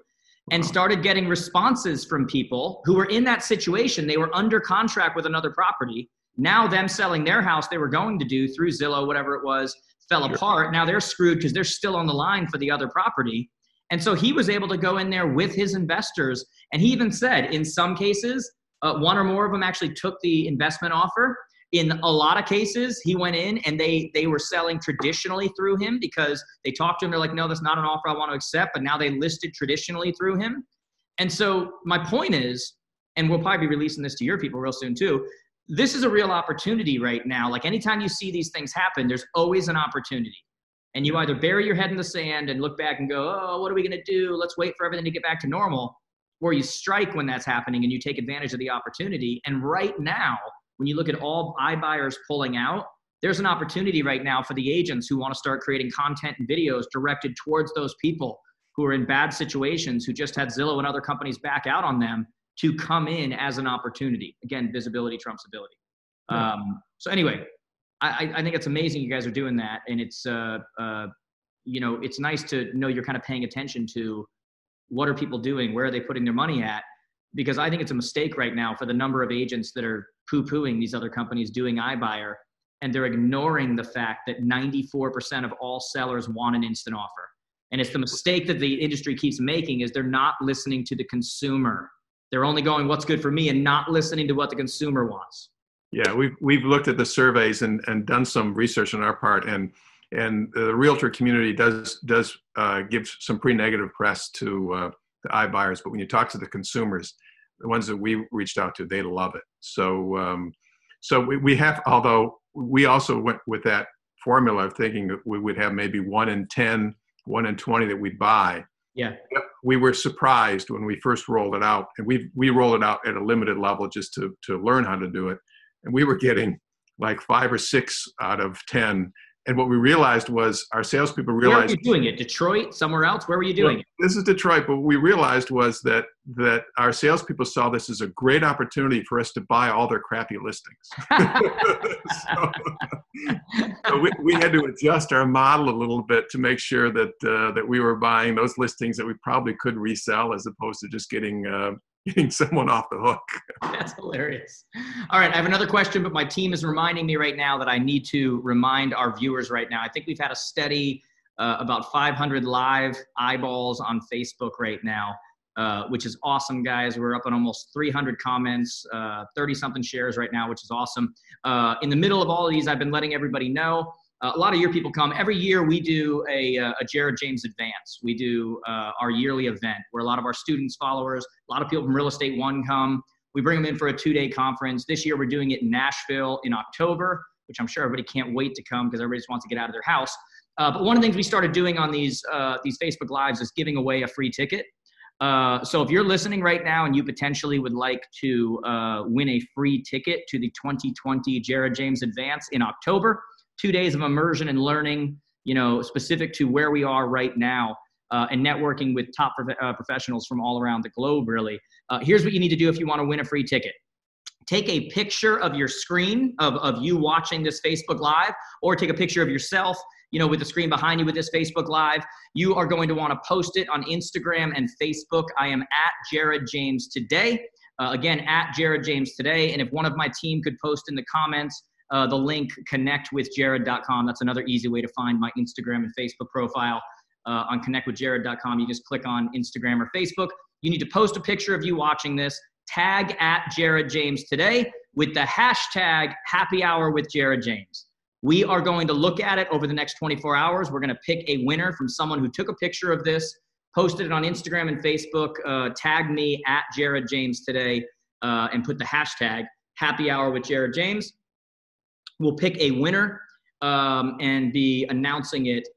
And started getting responses from people who were in that situation. They were under contract with another property. Now, them selling their house they were going to do through Zillow, whatever it was, fell apart. Now they're screwed because they're still on the line for the other property. And so he was able to go in there with his investors. And he even said, in some cases, uh, one or more of them actually took the investment offer. In a lot of cases, he went in and they they were selling traditionally through him because they talked to him. They're like, no, that's not an offer I want to accept. But now they listed traditionally through him. And so my point is, and we'll probably be releasing this to your people real soon too. This is a real opportunity right now. Like anytime you see these things happen, there's always an opportunity and you either bury your head in the sand and look back and go, oh, what are we going to do? Let's wait for everything to get back to normal. Or you strike when that's happening and you take advantage of the opportunity. And right now, when you look at all iBuyers pulling out, there's an opportunity right now for the agents who want to start creating content and videos directed towards those people who are in bad situations, who just had Zillow and other companies back out on them to come in as an opportunity. Again, visibility trumps ability. Um, so anyway, I, I think it's amazing you guys are doing that, and it's uh, uh, you know it's nice to know you're kind of paying attention to what are people doing, where are they putting their money at, because I think it's a mistake right now for the number of agents that are poo-pooing these other companies doing iBuyer, and they're ignoring the fact that 94% of all sellers want an instant offer. And it's the mistake that the industry keeps making is they're not listening to the consumer. They're only going what's good for me and not listening to what the consumer wants. Yeah, we've we've looked at the surveys and, and done some research on our part, and and the realtor community does does uh, give some pretty negative press to uh, the iBuyers, but when you talk to the consumers, the ones that we reached out to, they love it. So um, so we, we have, although we also went with that formula of thinking that we would have maybe one in 10, one in 20 that we'd buy. Yeah. We were surprised when we first rolled it out, and we we rolled it out at a limited level just to to learn how to do it and we were getting like five or six out of ten. And what we realized was our salespeople realized. Where were you doing it? Detroit? Somewhere else? Where were you doing it? This is Detroit. But what we realized was that that our salespeople saw this as a great opportunity for us to buy all their crappy listings. *laughs* so, *laughs* so we, we had to adjust our model a little bit to make sure that uh, that we were buying those listings that we probably could resell as opposed to just getting uh, getting someone off the hook. *laughs* That's hilarious. All right, I have another question, but my team is reminding me right now that I need to remind our viewers right now. I think we've had a steady uh, about 500 live eyeballs on Facebook right now, uh, which is awesome, guys. We're up on almost 300 comments, 30 uh, something shares right now, which is awesome. Uh, in the middle of all of these, I've been letting everybody know uh, a lot of your people come. Every year we do a, uh, a jared james advance. We do uh, our yearly event where a lot of our students followers a lot of people from real estate one come. We bring them in for a two-day conference. This year we're doing it in nashville in october which i'm sure everybody can't wait to come because everybody just wants to get out of their house. Uh, but one of the things we started doing on these uh, these facebook lives is giving away a free ticket. Uh, so if you're listening right now and you potentially would like to win a free ticket to the 2020 jared james advance in october two days of immersion and learning, you know, specific to where we are right now. uh, and networking with top prof- uh, professionals from all around the globe, really. Uh, here's what you need to do if you want to win a free ticket take a picture of your screen of, of you watching this Facebook Live, or take a picture of yourself, you know, with the screen behind you with this Facebook Live. You are going to want to post it on Instagram and Facebook. I am at Jared James today. Uh, again, at Jared James today. And if one of my team could post in the comments uh, the link connectwithjared.com, that's another easy way to find my Instagram and Facebook profile uh, on connectwithjared.com. You just click on Instagram or Facebook. You need to post a picture of you watching this, tag at Jared James today with the hashtag happy hour with Jared James. We are going to look at it over the next 24 hours. We're going to pick a winner from someone who took a picture of this, posted it on Instagram and Facebook, uh, tag me at Jared James today, uh, and put the hashtag happy hour with Jared James. We'll pick a winner um, and be announcing it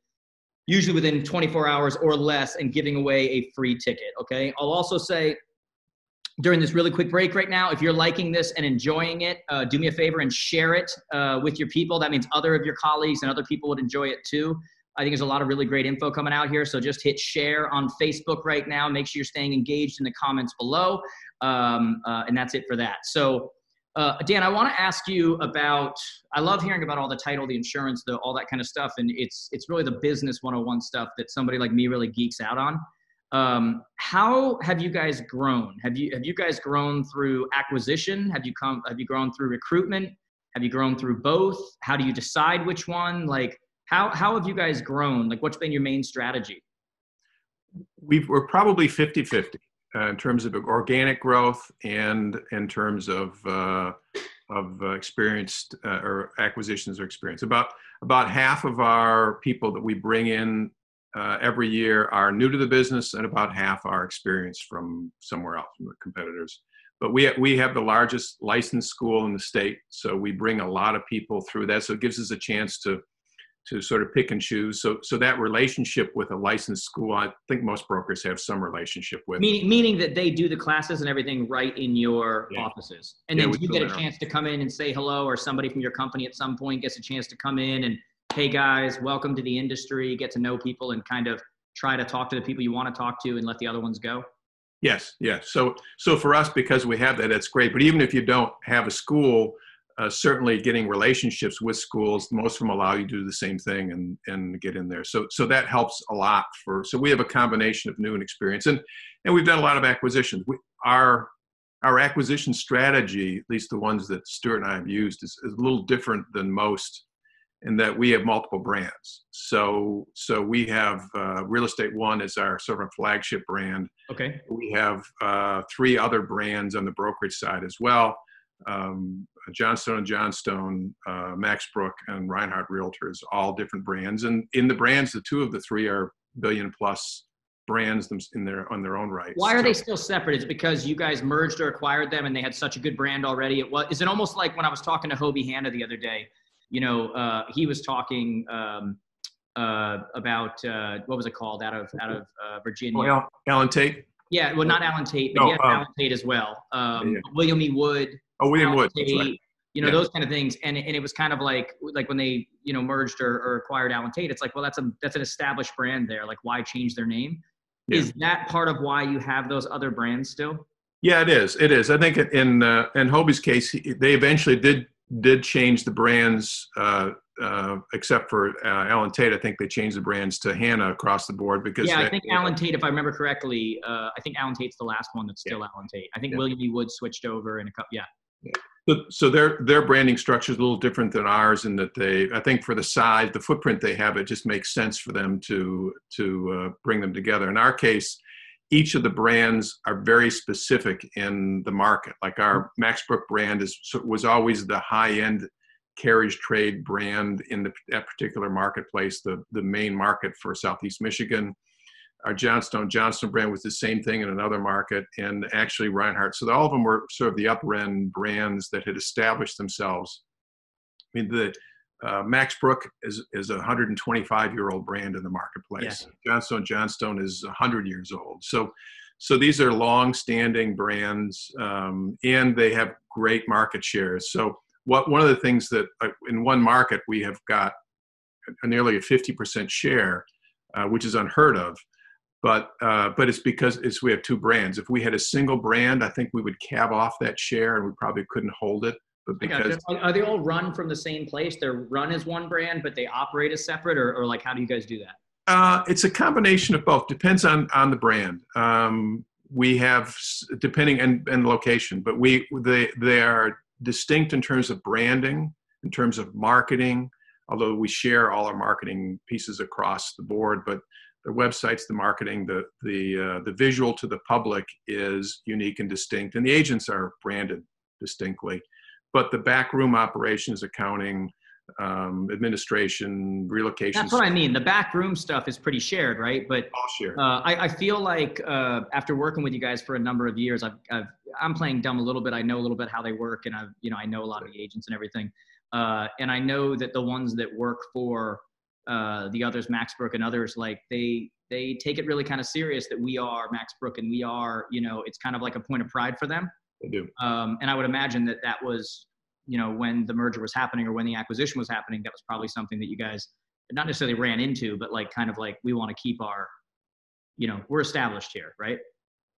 usually within 24 hours or less and giving away a free ticket. Okay. I'll also say during this really quick break right now, if you're liking this and enjoying it, uh, do me a favor and share it uh, with your people. That means other of your colleagues and other people would enjoy it too. I think there's a lot of really great info coming out here. So just hit share on Facebook right now. Make sure you're staying engaged in the comments below. Um, uh, and that's it for that. So uh, Dan, I want to ask you about. I love hearing about all the title, the insurance, the all that kind of stuff, and it's it's really the business 101 stuff that somebody like me really geeks out on. Um, how have you guys grown? Have you have you guys grown through acquisition? Have you come? Have you grown through recruitment? Have you grown through both? How do you decide which one? Like how how have you guys grown? Like what's been your main strategy? we are probably 50 50 uh, in terms of organic growth and in terms of uh, of uh, experienced uh, or acquisitions or experience. About about half of our people that we bring in uh, every year are new to the business, and about half are experienced from somewhere else, from the competitors. But we we have the largest licensed school in the state, so we bring a lot of people through that. So it gives us a chance to to sort of pick and choose. So, so that relationship with a licensed school, I think most brokers have some relationship with. Meaning, meaning that they do the classes and everything right in your Yeah. offices, and Yeah, then you get a chance to come in and say hello, or somebody from your company at some point gets a chance to come in and, hey guys, welcome to the industry. Get to know people and kind of try to talk to the people you want to talk to, and let the other ones go. Yes, yes. So, so for us, because we have that, that's great. But even if you don't have a school, uh, certainly getting relationships with schools, most of them allow you to do the same thing and and get in there. So, so that helps a lot for. So we have a combination of new and experience, and and we've done a lot of acquisitions. We, our our acquisition strategy, at least the ones that Stuart and I have used, is, is a little different than most in that we have multiple brands. So so we have uh, Real Estate One as our sort of flagship brand. Okay. We have uh, three other brands on the brokerage side as well. Um, Johnstone and Johnstone, uh, Max Broock, and Reinhardt Realtors, all different brands. And in the brands, the two of the three are billion plus brands them- in their on their own right. Why are they still separate? Is it because you guys merged or acquired them and they had such a good brand already? It was. Is it almost like when I was talking to Hoby Hanna the other day? You know, uh, he was talking um, uh, about uh, what was it called out of out of uh, Virginia? Oh, Allen Tate? Yeah, well, not Allen Tate, but No, um, Allen Tate as well. Um, yeah. William E. Wood, Oh, William Alan Wood. Tate, right. you know, Yeah. those kind of things. And, and it was kind of like like when they you know merged or, or acquired Allen Tate. It's like, well, that's a that's an established brand there. Like, why change their name? Yeah. Is that part of why you have those other brands still? Yeah, it is. It is. I think in uh, in Hoby's case, he, they eventually did did change the brands, uh, uh, except for uh, Allen Tate. I think they changed the brands to Hanna across the board because Yeah, I think Allen Tate, if I remember correctly, uh, I think Allen Tate's the last one that's still Allen Tate. I think Yeah. William E. Wood switched over in a couple. Yeah. So, so their their branding structure is a little different than ours in that they, I think, for the size, the footprint they have, it just makes sense for them to to uh, bring them together. In our case, each of the brands are very specific in the market. Like our Max Broock brand is was always the high end carriage trade brand in the, that particular marketplace, the the main market for Southeast Michigan. Our Johnstone Johnstone brand was the same thing in another market, and actually Reinhardt. So all of them were sort of the upper end brands that had established themselves. I mean, the uh, Max Broock is is a 125 year old brand in the marketplace. Johnstone Johnstone is 100 years old. So so these are long standing brands, um, and they have great market shares. So what one of the things that uh, in one market we have got a nearly a 50% share, uh, which is unheard of. But uh, but it's because it's we have two brands. If we had a single brand, I think we would cab off that share and we probably couldn't hold it. But because are, they all run from the same place? They're run as one brand, but they operate as separate, or, or like how do you guys do that? Uh, it's a combination of both. Depends on on the brand. Um, we have depending and, and location, but we they they are distinct in terms of branding, in terms of marketing. Although we share all our marketing pieces across the board, but the websites, the marketing, the the uh, the visual to the public is unique and distinct, and the agents are branded distinctly. But the backroom operations, accounting, um, administration, relocation. That's what I mean. The backroom stuff is pretty shared, right? But all shared. Uh, I, I, feel like uh, after working with you guys for a number of years, I've, I've I'm playing dumb a little bit. I know a little bit how they work, and I've you know I know a lot of the agents and everything. Uh, and I know that the ones that work for uh, the others, Max Broock and others, like they they take it really kind of serious that we are Max Broock and we are, you know, it's kind of like a point of pride for them. They do. Um, and I would imagine that that was, you know, when the merger was happening or when the acquisition was happening, that was probably something that you guys not necessarily ran into, but like kind of like we want to keep our, you know, we're established here, right?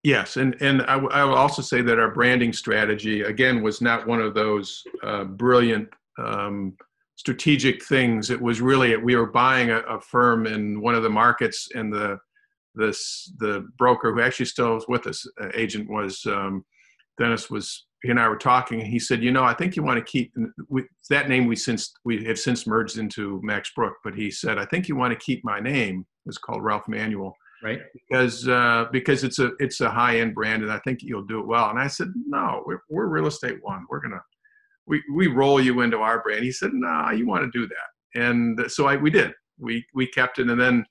Yes, and and I, w- I will also say that our branding strategy again was not one of those uh, brilliant um, strategic things. It was really we were buying a, a firm in one of the markets, and the this the broker who actually still was with us, uh, agent was um, Dennis was he and I were talking, and he said, you know, I think you want to keep we, that name. We since we have since merged into Max Broock, but he said, I think you want to keep my name. It was called Ralph Manuel, right? Because uh, because it's a it's a high end brand, and I think you'll do it well. And I said, no, we're, we're real estate one. We're gonna we, we roll you into our brand. He said, no, nah, you want to do that. And so I, we did, we, we kept it. And then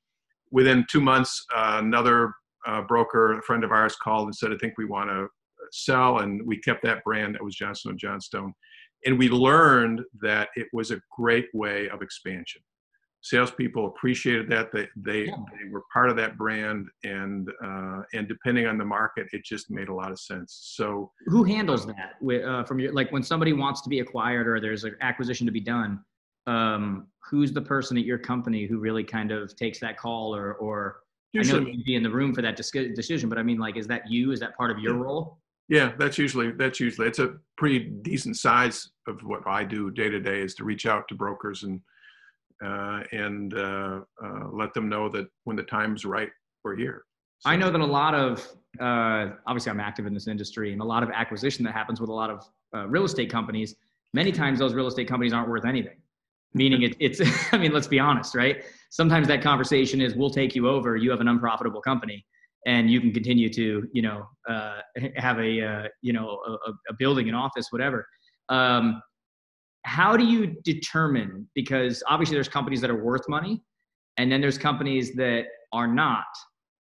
within two months, uh, another uh, broker, a friend of ours called and said, I think we want to sell. And we kept that brand that was Johnson & Johnstone. And we learned that it was a great way of expansion salespeople appreciated that they they, yeah. they were part of that brand and uh, and depending on the market it just made a lot of sense so who handles that uh, from your like when somebody wants to be acquired or there's an acquisition to be done um, who's the person at your company who really kind of takes that call or or usually, I know you'd be in the room for that decision but I mean like is that you is that part of your yeah. role yeah that's usually that's usually it's a pretty decent size of what I do day to day is to reach out to brokers and and uh, uh, let them know that when the time's right, we're here. So. I know that a lot of, uh, obviously, I'm active in this industry, and a lot of acquisition that happens with a lot of uh, real estate companies. Many times, those real estate companies aren't worth anything. Meaning, it, it's, *laughs* I mean, let's be honest, right? Sometimes that conversation is, "We'll take you over. You have an unprofitable company." and you can continue to you know uh, have a uh, you know a, a, building an office whatever um, how do you determine because obviously there's companies that are worth money and then there's companies that are not.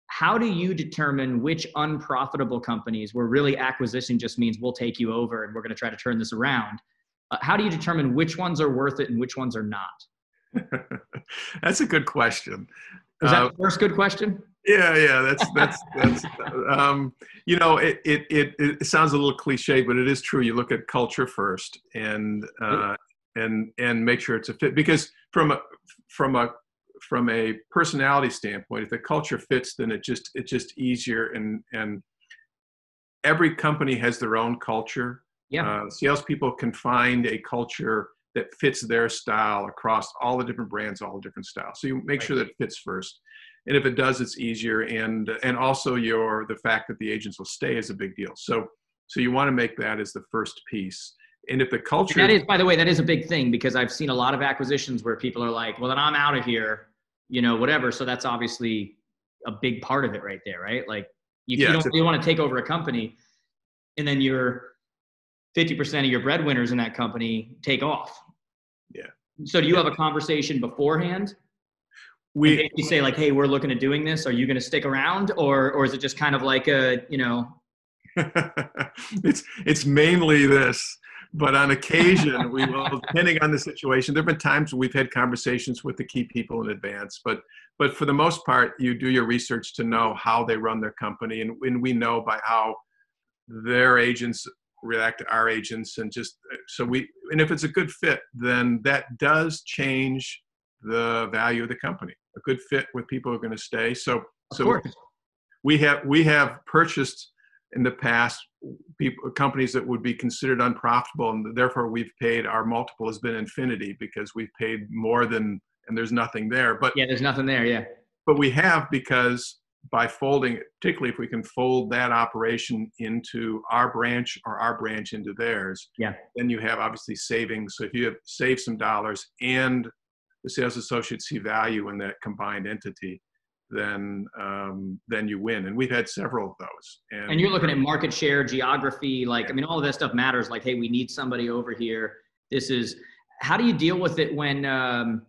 How do you determine which unprofitable companies where really acquisition just means we'll take you over and we're going to try to turn this around uh, how do you determine which ones are worth it and which ones are not? *laughs* That's a good question. Is that uh, the first good question yeah yeah that's that's that's um, you know it, it it it sounds a little cliche but it is true. You look at culture first and uh, and and make sure it's a fit because from a from a from a personality standpoint if the culture fits then it just it's just easier and and every company has their own culture. Yeah. Uh, salespeople can find a culture that fits their style across all the different brands all the different styles. So you make right. sure that it fits first and if it does it's easier. And and also your the fact that the agents will stay is a big deal. So so you want to make that as the first piece. And if the culture and that is by the way that is a big thing because i've seen a lot of acquisitions where people are like well then i'm out of here you know whatever. So that's obviously a big part of it right there right? Like you, yeah, you don't you want to take over a company and then your 50% of your breadwinners in that company take off. Yeah. So do you have a conversation beforehand we you say like hey we're looking at doing this. Are you going to stick around or or is it just kind of like a you know? *laughs* It's it's mainly this but on occasion *laughs* we will depending on the situation there have been times we've had conversations with the key people in advance but but for the most part you do your research to know how they run their company and, and we know by how their agents react to our agents and just so we and if it's a good fit then that does change the value of the company a good fit with people who are going to stay. So, of so course. we have we have purchased in the past people companies that would be considered unprofitable and therefore we've paid our multiple has been infinity because we've paid more than and there's nothing there but yeah there's nothing there yeah but we have because by folding particularly if we can fold that operation into our branch or our branch into theirs yeah then you have obviously savings so if you have saved some dollars and the sales associates see value in that combined entity then um, then you win. And we've had several of those. And, and, you're looking at market share, geography, like I mean, all of that stuff matters. Like, hey, we need somebody over here. This is how do you deal with it when um,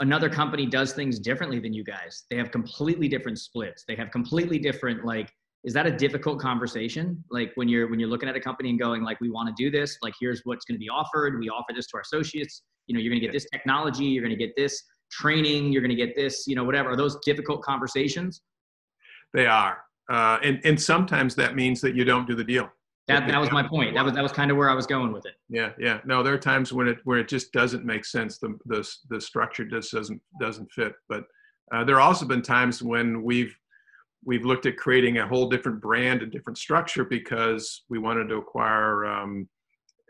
another company does things differently than you guys? They have completely different splits. They have completely different like. Is that a difficult conversation? Like when you're when you're looking at a company and going like, we want to do this. Like, here's what's going to be offered. We offer this to our associates. You know, you're going to get this technology. You're going to get this training you're going to get this you know whatever are those difficult conversations? They are. Uh, and and sometimes that means that you don't do the deal. That, that was my point. That was that was kind of where i was going with it. Yeah yeah. No there are times when it where it just doesn't make sense the the, the structure just doesn't doesn't fit. But uh, there have also been times when we've we've looked at creating a whole different brand and different structure because we wanted to acquire um,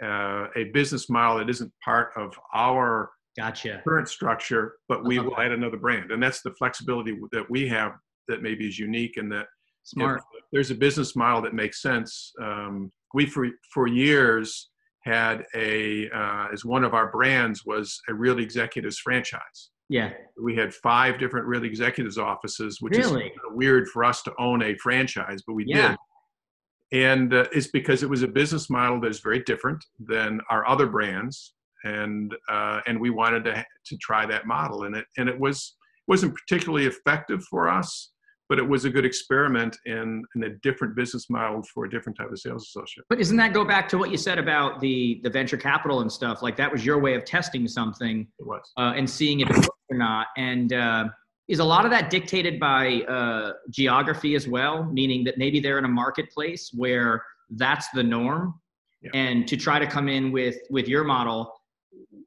uh, a business model that isn't part of our Gotcha. Current structure, but we will add another brand, and that's the flexibility that we have that maybe is unique and that smart. there's a business model that makes sense. Um, we for for years had a uh, as one of our brands was a Realty Executives franchise. Yeah. We had five different Realty Executives offices, which really? is weird for us to own a franchise, but we yeah. did. And uh, it's because it was a business model that is very different than our other brands and uh, and we wanted to to try that model, and it and it was wasn't particularly effective for us, but it was a good experiment in, in a different business model for a different type of sales associate. But doesn't that go back to what you said about the the venture capital and stuff? Like that was your way of testing something, it was, uh, and seeing if it worked or not. And uh, is a lot of that dictated by uh, geography as well? Meaning that maybe they're in a marketplace where that's the norm, yeah. and to try to come in with with your model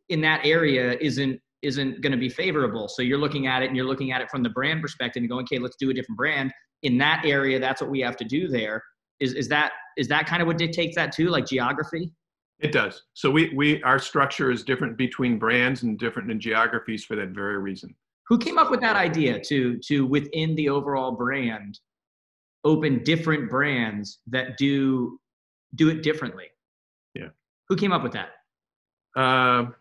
in that area isn't isn't going to be favorable. So you're looking at it and you're looking at it from the brand perspective and going, okay, let's do a different brand in that area. That's what we have to do there. Is is that is that kind of what dictates that too, like geography? It does. So we we our structure is different between brands and different in geographies for that very reason. Who came up with that idea to to within the overall brand open different brands that do do it differently? Yeah. Who came up with that? Uh,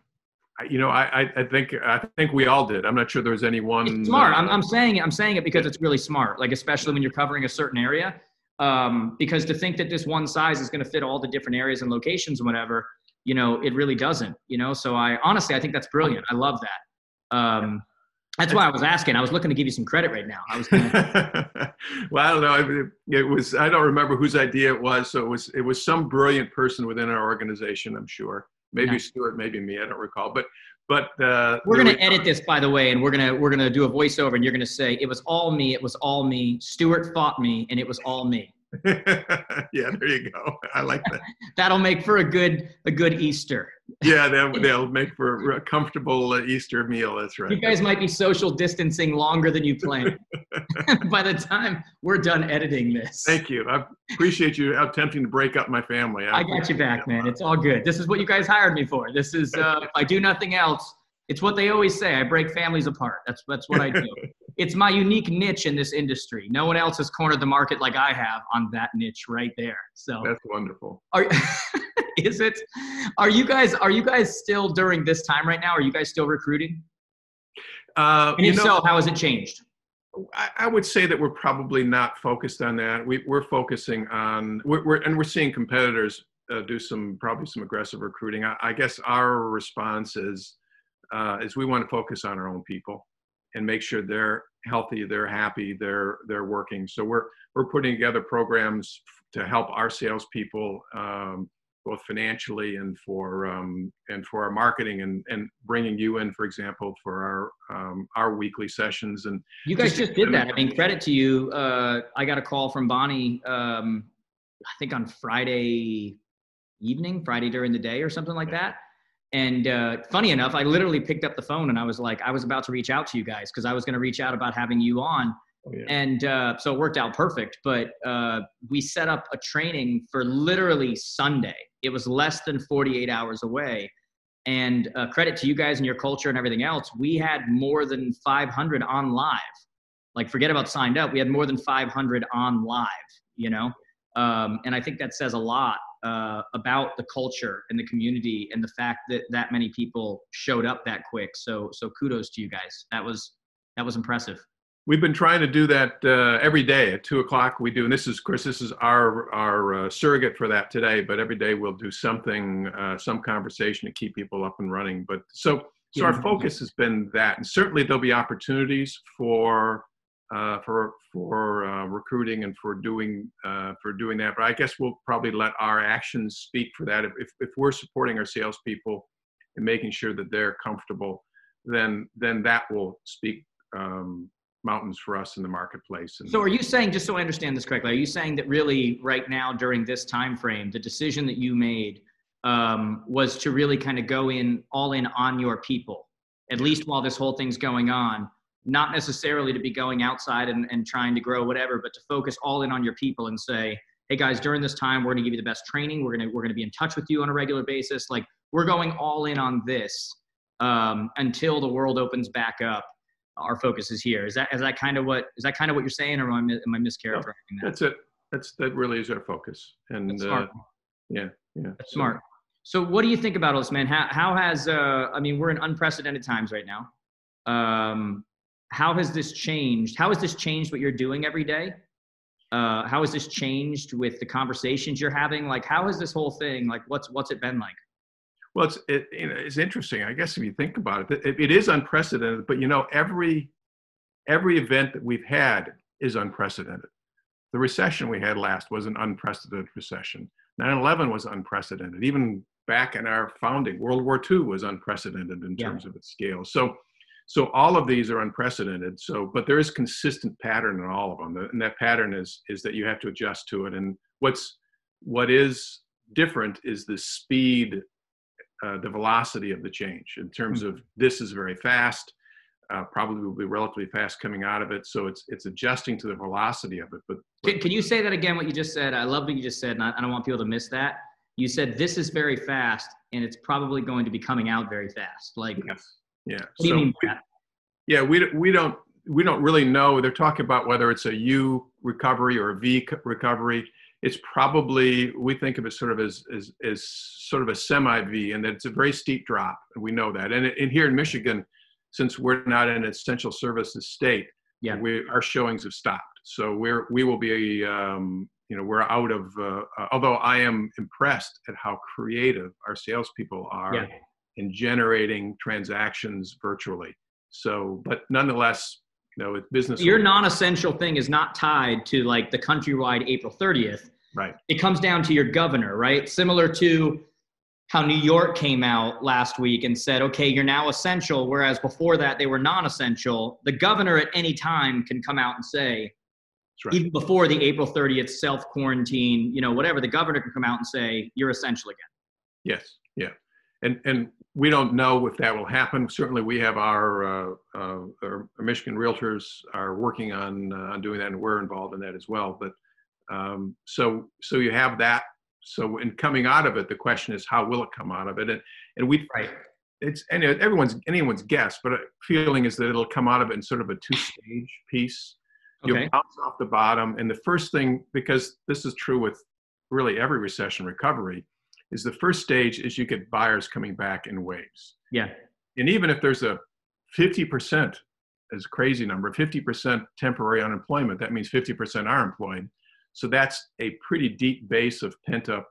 you know, I, I think I think we all did. I'm not sure there's any one. It's smart. Uh, I'm, I'm saying it. I'm saying it because it's really smart. Like especially when you're covering a certain area, um, because to think that this one size is going to fit all the different areas and locations and whatever, you know, it really doesn't. You know, so I honestly I think that's brilliant. I love that. Um, that's why I was asking. I was looking to give you some credit right now. I was. Gonna... *laughs* well, I don't know. It was. I don't remember whose idea it was. So it was. It was some brilliant person within our organization. I'm sure maybe. Stuart, maybe me. I don't recall, but but uh, we're gonna edit this by the way, and we're gonna we're gonna do a voiceover, and you're gonna say it was all me. It was all me. Stuart fought me, and it was all me. *laughs* yeah, there you go. *laughs* I like that. *laughs* That'll make for a good a good Easter. yeah, they'll, they'll make for a comfortable uh, Easter meal. That's right. You guys might be social distancing longer than you planned. By the time we're done editing this. Thank you. I appreciate you attempting to break up my family. I, I got you back, man. It's all good. This is what you guys hired me for. This is uh, if I do nothing else, it's what they always say. I break families apart. That's that's what I do it's my unique niche in this industry. No one else has cornered the market like I have on that niche right there. So that's wonderful. Are, *laughs* is it? Are you guys? Are you guys still during this time right now? Are you guys still recruiting? Uh, and if know, so, how has it changed? I, I, would say that we're probably not focused on that. We, are focusing on, we're, we're, and we're seeing competitors uh, do some probably some aggressive recruiting. I, I guess our response is uh, is we want to focus on our own people and make sure they're healthy, they're happy, they're they're working. So we're we're putting together programs to help our salespeople um, both financially and for um, and for our marketing and and bringing you in, for example, for our um, our weekly sessions. And you guys just, just did that. I mean, credit to you. Uh, I got a call from Bonnie. Um, I think on Friday evening, Friday during the day, or something like that and uh, funny enough, I literally picked up the phone and I was like, I was about to reach out to you guys because I was going to reach out about having you on. Oh, yeah. And uh, so it worked out perfect. But uh, we set up a training for literally Sunday. It was less than 48 hours away. And uh, credit to you guys and your culture and everything else, we had more than 500 on live. Like, forget about signed up. We had more than 500 on live, you know? Um, and I think that says a lot uh, about the culture and the community and the fact that that many people showed up that quick. So, so kudos to you guys. That was, that was impressive. We've been trying to do that uh, every day at two o'clock. We do, and this is, Chris, this is our our uh, surrogate for that today. But every day we'll do something, uh, some conversation to keep people up and running. But so, so our focus has been that, and certainly there'll be opportunities for uh, for for uh, recruiting and for doing uh, for doing that. But I guess we'll probably let our actions speak for that. If if, we're supporting our salespeople and making sure that they're comfortable, then then that will speak. Um, mountains for us in the marketplace. And so are you saying, just so I understand this correctly, are you saying that really right now during this time frame, the decision that you made um, was to really kind of go in all in on your people, at least while this whole thing's going on, not necessarily to be going outside and, and trying to grow whatever, but to focus all in on your people and say, hey guys, during this time, we're gonna give you the best training. We're gonna we're gonna be in touch with you on a regular basis. Like we're going all in on this um, until the world opens back up our focus is here. Is that is that kind of what is that kind of what you're saying, or am I, am I mischaracterizing that? That's it. That's that really is our focus. And uh, yeah, yeah, That's so, smart. So, what do you think about all this, man? How how has uh, I mean, we're in unprecedented times right now. Um, how has this changed? How has this changed what you're doing every day? Uh, how has this changed with the conversations you're having? Like, how has this whole thing? Like, what's what's it been like? Well, it's it, you know, it's interesting. I guess if you think about it, it, it is unprecedented. But you know, every every event that we've had is unprecedented. The recession we had last was an unprecedented recession. 9/11 was unprecedented. Even back in our founding, World War II was unprecedented in terms of its scale. So, so all of these are unprecedented. So, but there is consistent pattern in all of them, and that pattern is is that you have to adjust to it. And what's what is different is the speed uh, the velocity of the change in terms of this is very fast uh, probably will be relatively fast coming out of it so it's it's adjusting to the velocity of it but, but can, can, you say that again what you just said i love what you just said and I, I don't want people to miss that you said this is very fast and it's probably going to be coming out very fast like yes yeah what do so you mean we, yeah we, we don't we don't really know they're talking about whether it's a u recovery or a v recovery it's probably we think of it sort of as as, as sort of a semi V, and that it's a very steep drop, and we know that. And, and here in Michigan, since we're not an essential services state, yeah, we our showings have stopped. So we're we will be um, you know we're out of. Uh, although I am impressed at how creative our salespeople are yeah. In generating transactions virtually. So, but nonetheless, you know, it's business. Your non-essential thing is not tied to like the countrywide April 30th. Right. It comes down to your governor, right? Similar to how New York came out last week and said, okay, you're now essential, whereas before that they were non essential. The governor at any time can come out and say, right. even before the April 30th self quarantine, you know, whatever, the governor can come out and say, you're essential again. Yes, yeah. And, and we don't know if that will happen. Certainly, we have our, uh, uh, our Michigan realtors are working on uh, on doing that, and we're involved in that as well. But um, so so you have that. So in coming out of it, the question is how will it come out of it? And and we right. It's and everyone's anyone's guess, but a feeling is that it'll come out of it in sort of a two-stage piece. Okay. You'll bounce off the bottom, and the first thing, because this is true with really every recession recovery, is the first stage is you get buyers coming back in waves. Yeah. And even if there's a 50% as a crazy number, 50% temporary unemployment, that means 50% are employed. So that's a pretty deep base of pent up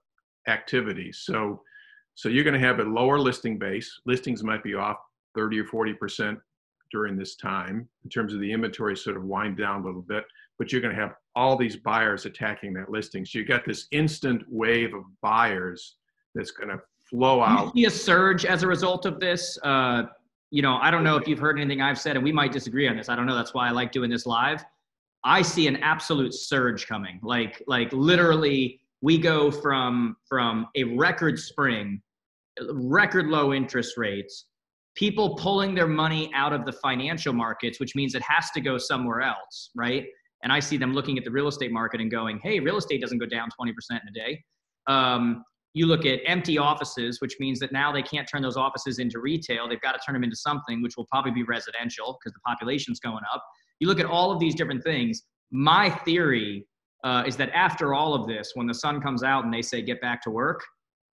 activity. So so you're going to have a lower listing base. Listings might be off 30 or 40% during this time in terms of the inventory sort of wind down a little bit, but you're going to have all these buyers attacking that listing. So you've got this instant wave of buyers that's going to flow out. You see a surge as a result of this. Uh, you know, I don't know if you've heard anything I've said, and we might disagree on this. I don't know. That's why I like doing this live. I see an absolute surge coming. Like, like literally, we go from from a record spring, record low interest rates. people pulling their money out of the financial markets, which means it has to go somewhere else, right? And I see them looking at the real estate market and going, hey, real estate doesn't go down 20% in a day. Um, you look at empty offices, which means that now they can't turn those offices into retail. They've got to turn them into something, which will probably be residential because the population's going up. You look at all of these different things. My theory uh, is that after all of this, when the sun comes out and they say get back to work,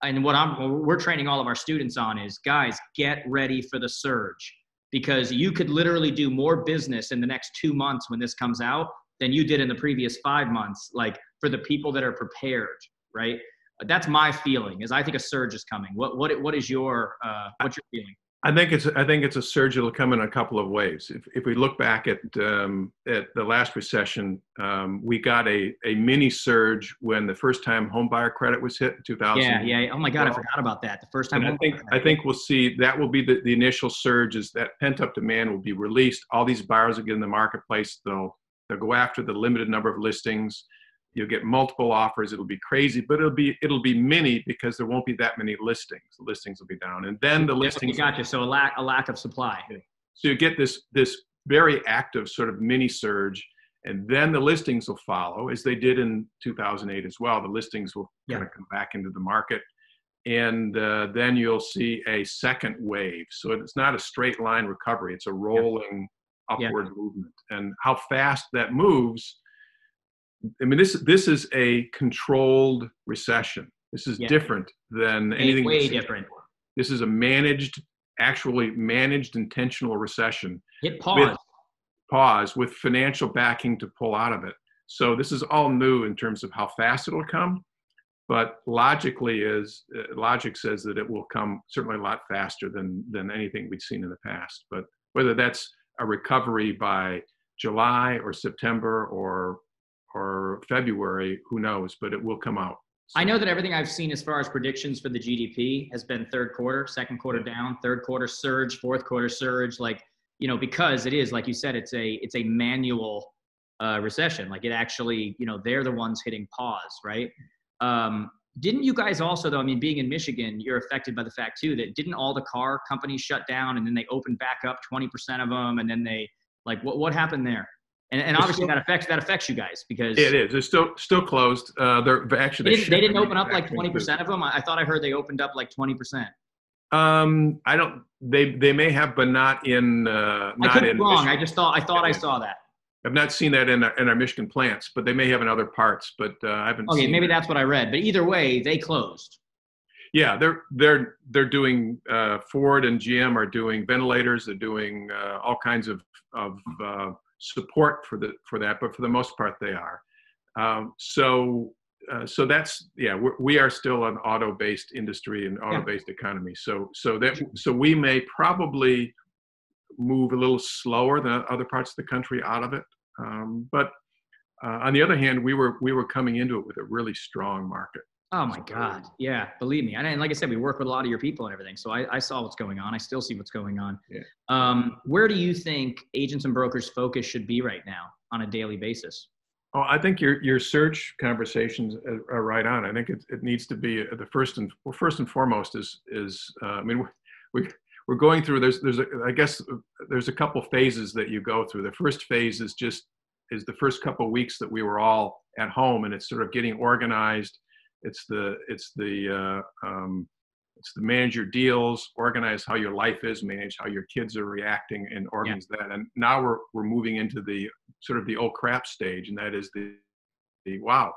and what I'm what we're training all of our students on is guys get ready for the surge because you could literally do more business in the next two months when this comes out than you did in the previous five months. Like for the people that are prepared, right? That's my feeling. Is I think a surge is coming. What what what is your uh, what's your feeling? I think it's I think it's a surge that'll come in a couple of ways. If, if we look back at um, at the last recession, um, we got a, a mini surge when the first time home buyer credit was hit in 2000. Yeah, yeah. Oh my God, I forgot about that. The first time. I think I think we'll see that will be the, the initial surge. Is that pent up demand will be released? All these buyers will get in the marketplace. They'll they'll go after the limited number of listings you'll get multiple offers it'll be crazy but it'll be it'll be many because there won't be that many listings the listings will be down and then the listings got you so a lack a lack of supply so you get this this very active sort of mini surge and then the listings will follow as they did in 2008 as well the listings will yeah. kind of come back into the market and uh, then you'll see a second wave so it's not a straight line recovery it's a rolling yeah. upward yeah. movement and how fast that moves I mean, this this is a controlled recession. This is yeah. different than anything. Way different. This is a managed, actually managed, intentional recession. Hit pause. With, pause with financial backing to pull out of it. So this is all new in terms of how fast it'll come, but logically is uh, logic says that it will come certainly a lot faster than than anything we've seen in the past. But whether that's a recovery by July or September or or February, who knows, but it will come out. So. I know that everything I've seen as far as predictions for the GDP has been third quarter, second quarter down, third quarter surge, fourth quarter surge, like you know, because it is like you said, it's a it's a manual uh, recession. Like it actually, you know, they're the ones hitting pause, right? Um, didn't you guys also though? I mean, being in Michigan, you're affected by the fact too that didn't all the car companies shut down and then they opened back up 20% of them, and then they like what what happened there? And, and obviously still, that affects that affects you guys because it is. It's still still closed. Uh, they're actually they didn't, they didn't open up like twenty percent of them. I, I, thought I heard they opened up like twenty percent. Um, I don't. They they may have, but not in. Uh, not I could be wrong. Michigan. I just thought I thought yeah. I saw that. I've not seen that in our, in our Michigan plants, but they may have in other parts. But uh, I haven't. Okay, maybe that's what I read. But either way, they closed. Yeah, they're they're they're doing. Uh, Ford and GM are doing ventilators. They're doing uh, all kinds of of uh, support for the for that, but for the most part they are. Um, so uh, so that's yeah we're, we are still an auto-based industry and auto-based yeah. economy. So so that so we may probably move a little slower than other parts of the country out of it, um, but uh, on the other hand, we were we were coming into it with a really strong market. Oh my God. Yeah. Believe me. And like I said, we work with a lot of your people and everything. So I, I saw what's going on. I still see what's going on. Yeah. Um, where do you think agents and brokers focus should be right now on a daily basis? Oh, I think your your search conversations are right on. I think it, it needs to be the first and well, first and foremost is is uh, I mean we we're going through there's there's a, I guess there's a couple phases that you go through. The first phase is just is the first couple weeks that we were all at home and it's sort of getting organized it's the it's the uh, um, it's the manage your deals, organize how your life is, manage how your kids are reacting, and organize yeah. that. And now we're we're moving into the sort of the old crap stage, and that is the the wow.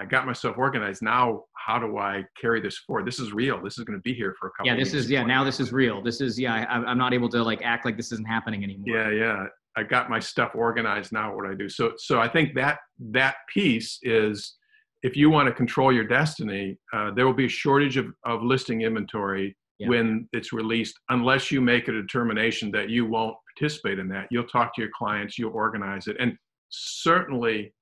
I got myself organized. Now, how do I carry this forward? This is real. This is going to be here for a couple. Yeah, this is yeah. Now this is real. This is yeah. I, I'm not able to like act like this isn't happening anymore. Yeah, yeah. I got my stuff organized. Now, what do I do? So, so I think that that piece is if you want to control your destiny, uh, there will be a shortage of, of listing inventory yeah. when it's released, unless you make a determination that you won't participate in that. You'll talk to your clients, you'll organize it. And certainly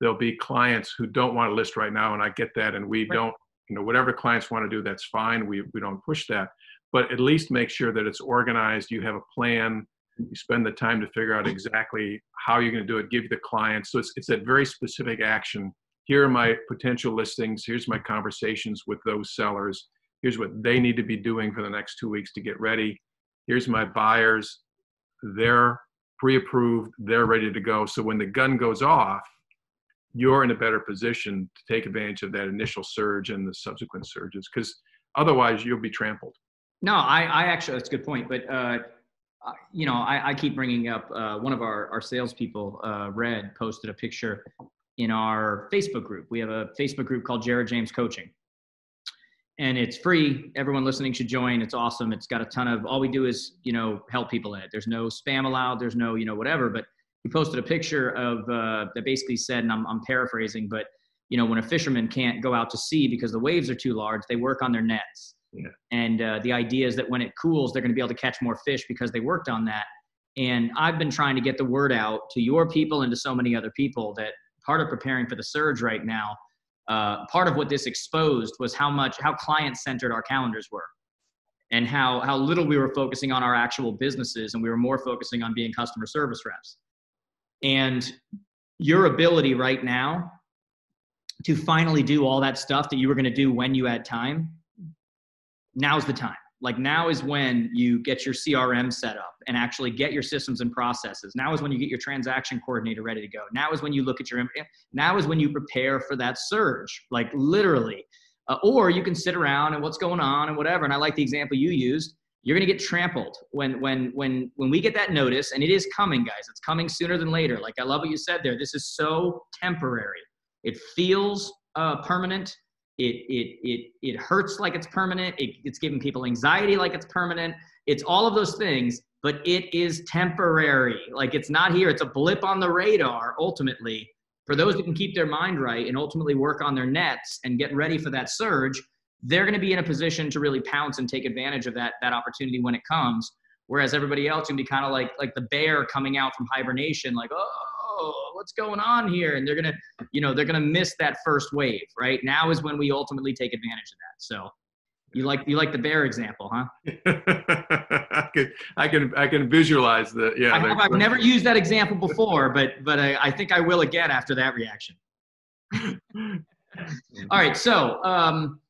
there'll be clients who don't want to list right now, and I get that. And we right. don't, you know, whatever clients want to do, that's fine. We, we don't push that. But at least make sure that it's organized, you have a plan, you spend the time to figure out exactly how you're going to do it, give the clients. So it's, it's that very specific action here are my potential listings here's my conversations with those sellers here's what they need to be doing for the next two weeks to get ready here's my buyers, they're pre-approved, they're ready to go. So when the gun goes off, you're in a better position to take advantage of that initial surge and the subsequent surges because otherwise you'll be trampled. No, I, I actually, that's a good point. But, uh, you know, I, I keep bringing up uh, one of our, our salespeople, uh, Red, posted a picture in our Facebook group. We have a Facebook group called Jared James Coaching. And it's free. Everyone listening should join. It's awesome. It's got a ton of all we do is, you know, help people in it. There's no spam allowed, there's no, you know, whatever. But he posted a picture of uh, that basically said, and I'm, I'm paraphrasing, but you know, when a fisherman can't go out to sea because the waves are too large, they work on their nets. Yeah. And uh, the idea is that when it cools, they're going to be able to catch more fish because they worked on that. And I've been trying to get the word out to your people and to so many other people that part of preparing for the surge right now, uh, part of what this exposed was how much how client centered our calendars were, and how how little we were focusing on our actual businesses, and we were more focusing on being customer service reps. And your ability right now to finally do all that stuff that you were going to do when you had time, now's the time. Like now is when you get your CRM set up and actually get your systems and processes. Now is when you get your transaction coordinator ready to go. Now is when you look at your now is when you prepare for that surge. Like literally. Uh, or you can sit around and what's going on and whatever. And I like the example you used you're going to get trampled when when when when we get that notice and it is coming guys it's coming sooner than later like i love what you said there this is so temporary it feels uh, permanent it it it it hurts like it's permanent. It, it's giving people anxiety like it's permanent. It's all of those things but it is temporary. Like it's not here. It's a blip on the radar ultimately for those that can keep their mind right and ultimately work on their nets and get ready for that surge they're going to be in a position to really pounce and take advantage of that that opportunity when it comes. Whereas everybody else can be kind of like like the bear coming out from hibernation, like oh, what's going on here? And they're gonna, you know, they're gonna miss that first wave. Right now is when we ultimately take advantage of that. So. You like you like the bear example, huh? *laughs* I can I can I can visualize the yeah. I have, I've never used that example before, but but I, I think I will again after that reaction. *laughs* All right, so um,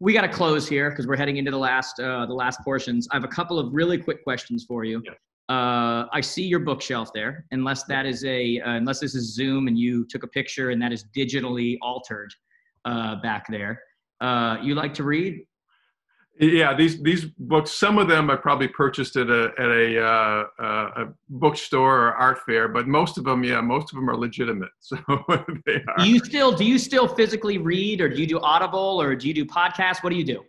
we got to close here because we're heading into the last uh, the last portions. I have a couple of really quick questions for you. Yeah. Uh, I see your bookshelf there. Unless that is a uh, unless this is Zoom and you took a picture and that is digitally altered uh, back there. Uh, you like to read? Yeah, these these books. Some of them I probably purchased at a at a, uh, uh, a bookstore or art fair, but most of them, yeah, most of them are legitimate. *laughs* So they are. Do you still do you still physically read, or do you do Audible, or do you do podcasts? What do you do?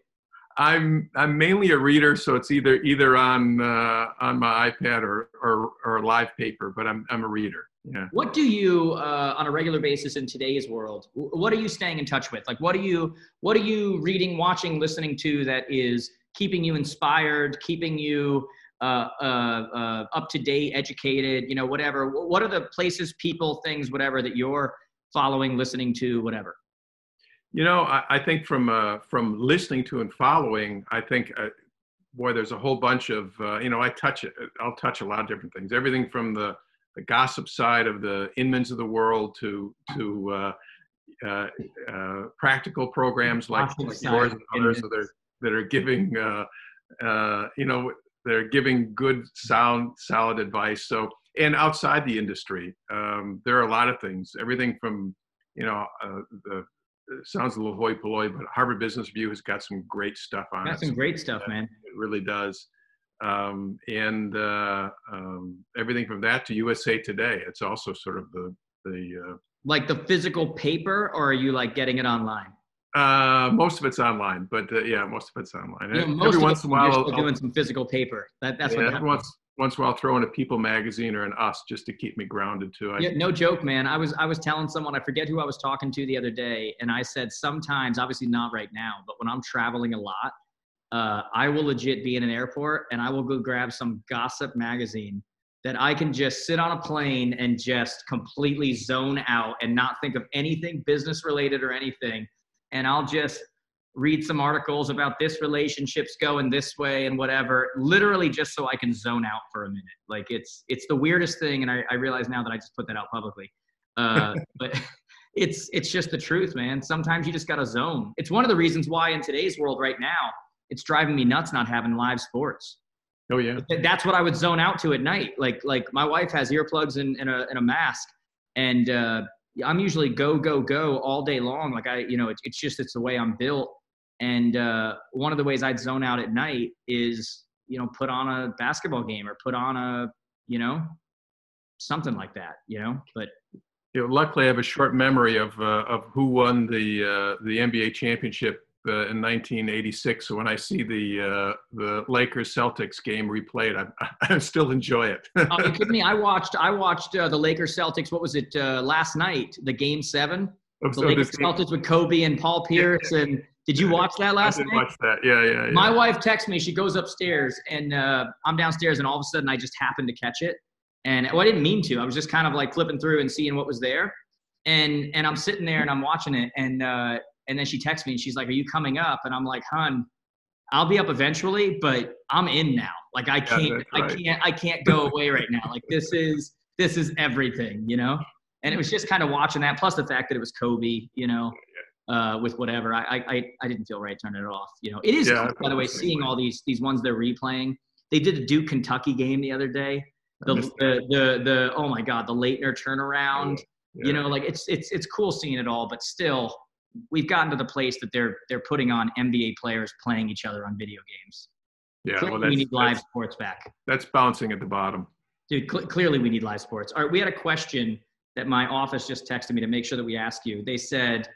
I'm I'm mainly a reader, so it's either either on uh, on my iPad or, or or live paper, but I'm I'm a reader. Yeah. What do you, uh, on a regular basis in today's world, what are you staying in touch with? Like, what are you, what are you reading, watching, listening to that is keeping you inspired, keeping you uh, uh, uh, up to date, educated, you know, whatever. What are the places, people, things, whatever that you're following, listening to, whatever? You know, I, I think from uh, from listening to and following, I think, uh, boy, there's a whole bunch of, uh, you know, I touch it. I'll touch a lot of different things. Everything from the the gossip side of the Inmans of the world to to uh, uh, uh, practical programs like, like yours and others that are that are giving uh, uh, you know they're giving good sound solid advice. So and outside the industry, um, there are a lot of things. Everything from you know uh, the sounds a little hoi polloi, but Harvard Business Review has got some great stuff on got it. some great stuff, man. It really does um, and uh, um, everything from that to USA Today. It's also sort of the the uh, like the physical paper, or are you like getting it online? Uh, most of it's online, but uh, yeah, most of it's online. You know, every once in a while, I'll, doing some physical paper. That, that's yeah, what every once once in a while, throw in a People magazine or an Us just to keep me grounded too. I, yeah, no joke, man. I was I was telling someone I forget who I was talking to the other day, and I said sometimes, obviously not right now, but when I'm traveling a lot, uh, I will legit be in an airport and I will go grab some gossip magazine that I can just sit on a plane and just completely zone out and not think of anything business related or anything. And I'll just read some articles about this relationship's going this way and whatever, literally just so I can zone out for a minute. Like it's it's the weirdest thing, and I, I realize now that I just put that out publicly. Uh, *laughs* but *laughs* it's it's just the truth, man. Sometimes you just gotta zone. It's one of the reasons why in today's world right now it's driving me nuts not having live sports. Oh yeah. That's what I would zone out to at night. Like like my wife has earplugs and, and a and a mask, and uh, I'm usually go go go all day long. Like I you know it, it's just it's the way I'm built. And uh, one of the ways I'd zone out at night is you know put on a basketball game or put on a you know something like that. You know, but you know, luckily I have a short memory of uh, of who won the uh, the NBA championship uh, in 1986. So when I see the uh, the Lakers Celtics game replayed, I, *laughs* I still enjoy it. oh, you kidding me? I watched I watched uh, the Lakers Celtics. What was it uh, last night? The game seven. Oh, The so Lakers Celtics with Kobe and Paul Pierce. And did you watch that I last did night? watch that. Yeah, yeah, yeah. My wife texts me. She goes upstairs, and uh, I'm downstairs, and all of a sudden, I just happened to catch it. And well, I didn't mean to. I was just kind of like flipping through and seeing what was there. And and I'm sitting there and I'm watching it, and uh, and then she texts me and she's like, "Are you coming up?" And I'm like, "Hun, I'll be up eventually, but I'm in now. Like I can't, that's I can't, I can't go away right now. Like this is this is everything, you know." And it was just kind of watching that, plus the fact that it was Kobe, you know, uh, with whatever. I, I, I- didn't feel right turning it off. You know, it is Yeah, cool, by the way, seeing all these these ones they're replaying. They did a Duke Kentucky game the other day. The the, the the oh my god, the Laettner turnaround. Yeah. You know, like it's it's it's cool seeing it all, but still, we've gotten to the place that they're they're putting on NBA players playing each other on video games. yeah. Clearly, Well, we need live sports back. that's bouncing at the bottom. Dude, cl- clearly we need live sports. All right, we had a question that my office just texted me to make sure that we ask you. They said,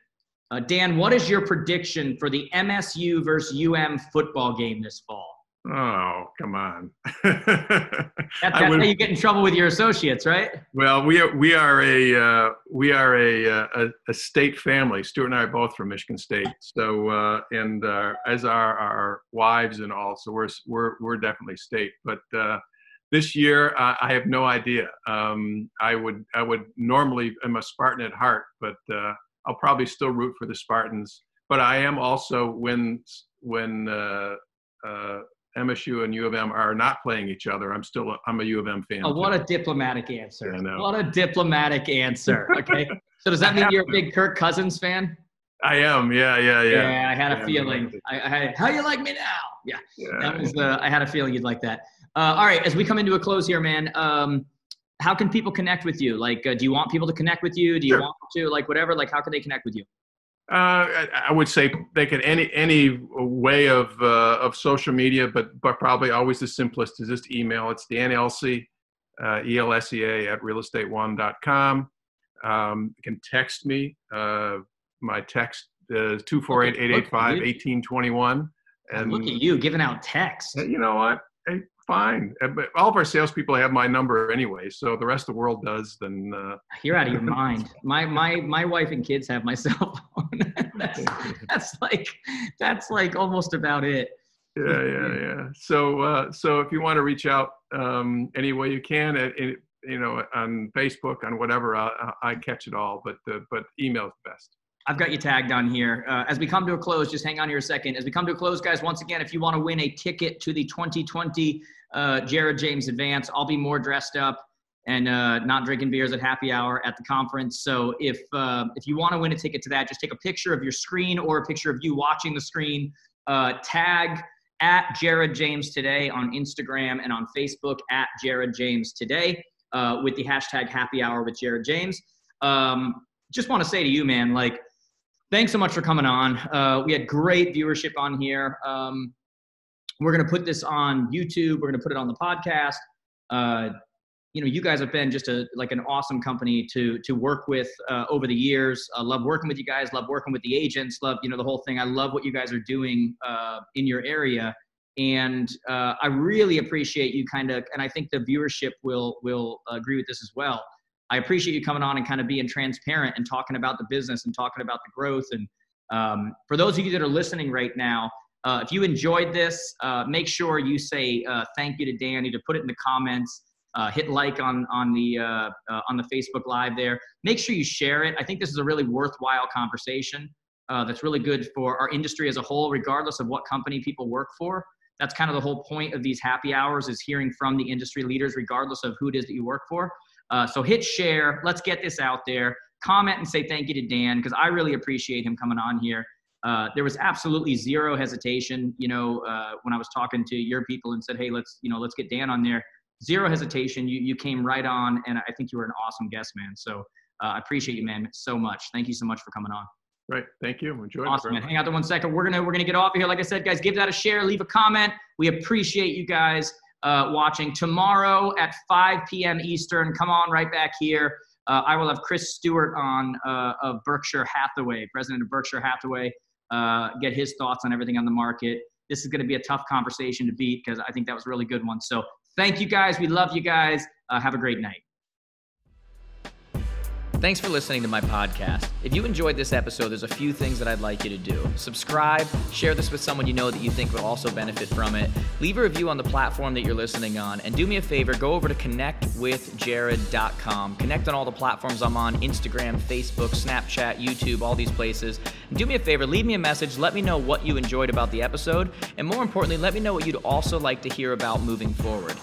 uh, Dan, what is your prediction for the MSU versus UM football game this fall? Oh, come on. That, *laughs* that's would- how you get in trouble with your associates, right? Well, we are we are a uh, we are a, uh, a a state family. Stuart and I are both from Michigan State, so uh, and uh, as are our wives and all. So we're we're we're definitely state. But uh, this year, uh, I have no idea. Um, I would I would normally I'm a Spartan at heart, but uh, I'll probably still root for the Spartans. But I am also when when uh, uh, MSU and U of M are not playing each other. I'm still a, I'm a U of M fan. Oh, what too. a diplomatic answer. Yeah. What a diplomatic answer. Okay. *laughs* so does that mean you're a big Kirk Cousins fan? I am. Yeah, yeah, yeah. Yeah, I had a Yeah, feeling. I, I had, how you like me now? Yeah. Yeah. That was uh, I had a feeling you'd like that. Uh, all right, as we come into a close here, man. Um, how can people connect with you? Like, uh, do you want people to connect with you? Do you Sure. want to like whatever? Like, how can they connect with you? Uh, I, I would say they can any any way of uh, of social media, but but probably always the simplest is just email. It's Dan Elsea, uh, E L S E A at realestateone.com. Um, you can text me. Uh, my text is 248-885-1821. And Look at you giving out text. you know what? Hey, fine. Uh, But all of our salespeople have my number anyway, so the rest of the world does. Then uh, You're out of your *laughs* mind. My my my wife and kids have my *laughs* cell phone. that's, that's like that's like almost about it. yeah yeah yeah so uh, so if you want to reach out um, any way you can at, at, you know on facebook on whatever i, I catch it all but uh, but email's best I've got you tagged on here. Uh, as we come to a close, just hang on here a second. As we come to a close, guys, once again, if you want to win a ticket to the 2020 uh, Jared James Advance, I'll be more dressed up and uh, not drinking beers at happy hour at the conference. So if uh, if you want to win a ticket to that, just take a picture of your screen or a picture of you watching the screen. Uh, tag at Jared James today on Instagram and on Facebook at Jared James today uh, with the hashtag Happy Hour with Jared James. Um, just want to say to you, man, like thanks so much for coming on. Uh, we had great viewership on here. Um, we're going to put this on YouTube. We're going to put it on the podcast. Uh, you know, you guys have been just a like an awesome company to to work with uh, over the years. I love working with you guys. Love working with the agents. Love you know the whole thing. I love what you guys are doing uh, in your area, and uh, I really appreciate you kind of. And I think the viewership will will agree with this as well. I appreciate you coming on and kind of being transparent and talking about the business and talking about the growth. And um, for those of you that are listening right now, uh, if you enjoyed this, uh, make sure you say uh, thank you to Danny. To put it in the comments, uh, hit like on on the uh, uh, on the Facebook Live there. Make sure you share it. I think this is a really worthwhile conversation. That's really good for our industry as a whole, regardless of what company people work for. That's kind of the whole point of these happy hours is hearing from the industry leaders, regardless of who it is that you work for. Uh, so hit share. Let's get this out there. Comment and say thank you to Dan because I really appreciate him coming on here. uh, there was absolutely zero hesitation. You know, uh, when I was talking to your people and said, "Hey, let's you know let's get Dan on there," zero hesitation. You you came right on, and I think you were an awesome guest, man. So uh, I appreciate you, man, so much. Thank you so much for coming on. Right. Thank you. Enjoy. Awesome, man. Hang out there one second. We're gonna we're gonna get off of here. Like I said, guys, give that a share, leave a comment. We appreciate you guys uh, watching. Tomorrow at 5 p.m. Eastern, come on right back here. Uh, I will have Chris Stuart on uh, of Berkshire Hathaway, president of Berkshire Hathaway, uh, get his thoughts on everything on the market. This is going to be a tough conversation to beat because I think that was a really good one. So thank you guys. We love you guys. Uh, have a great night. Thanks for listening to my podcast. If you enjoyed this episode, there's a few things that I'd like you to do. Subscribe, share this with someone you know that you think will also benefit from it. Leave a review on the platform that you're listening on. And do me a favor, go over to connectwithjared.com. Connect on all the platforms I'm on Instagram, Facebook, Snapchat, YouTube, all these places. And do me a favor, leave me a message. Let me know what you enjoyed about the episode. And more importantly, let me know what you'd also like to hear about moving forward.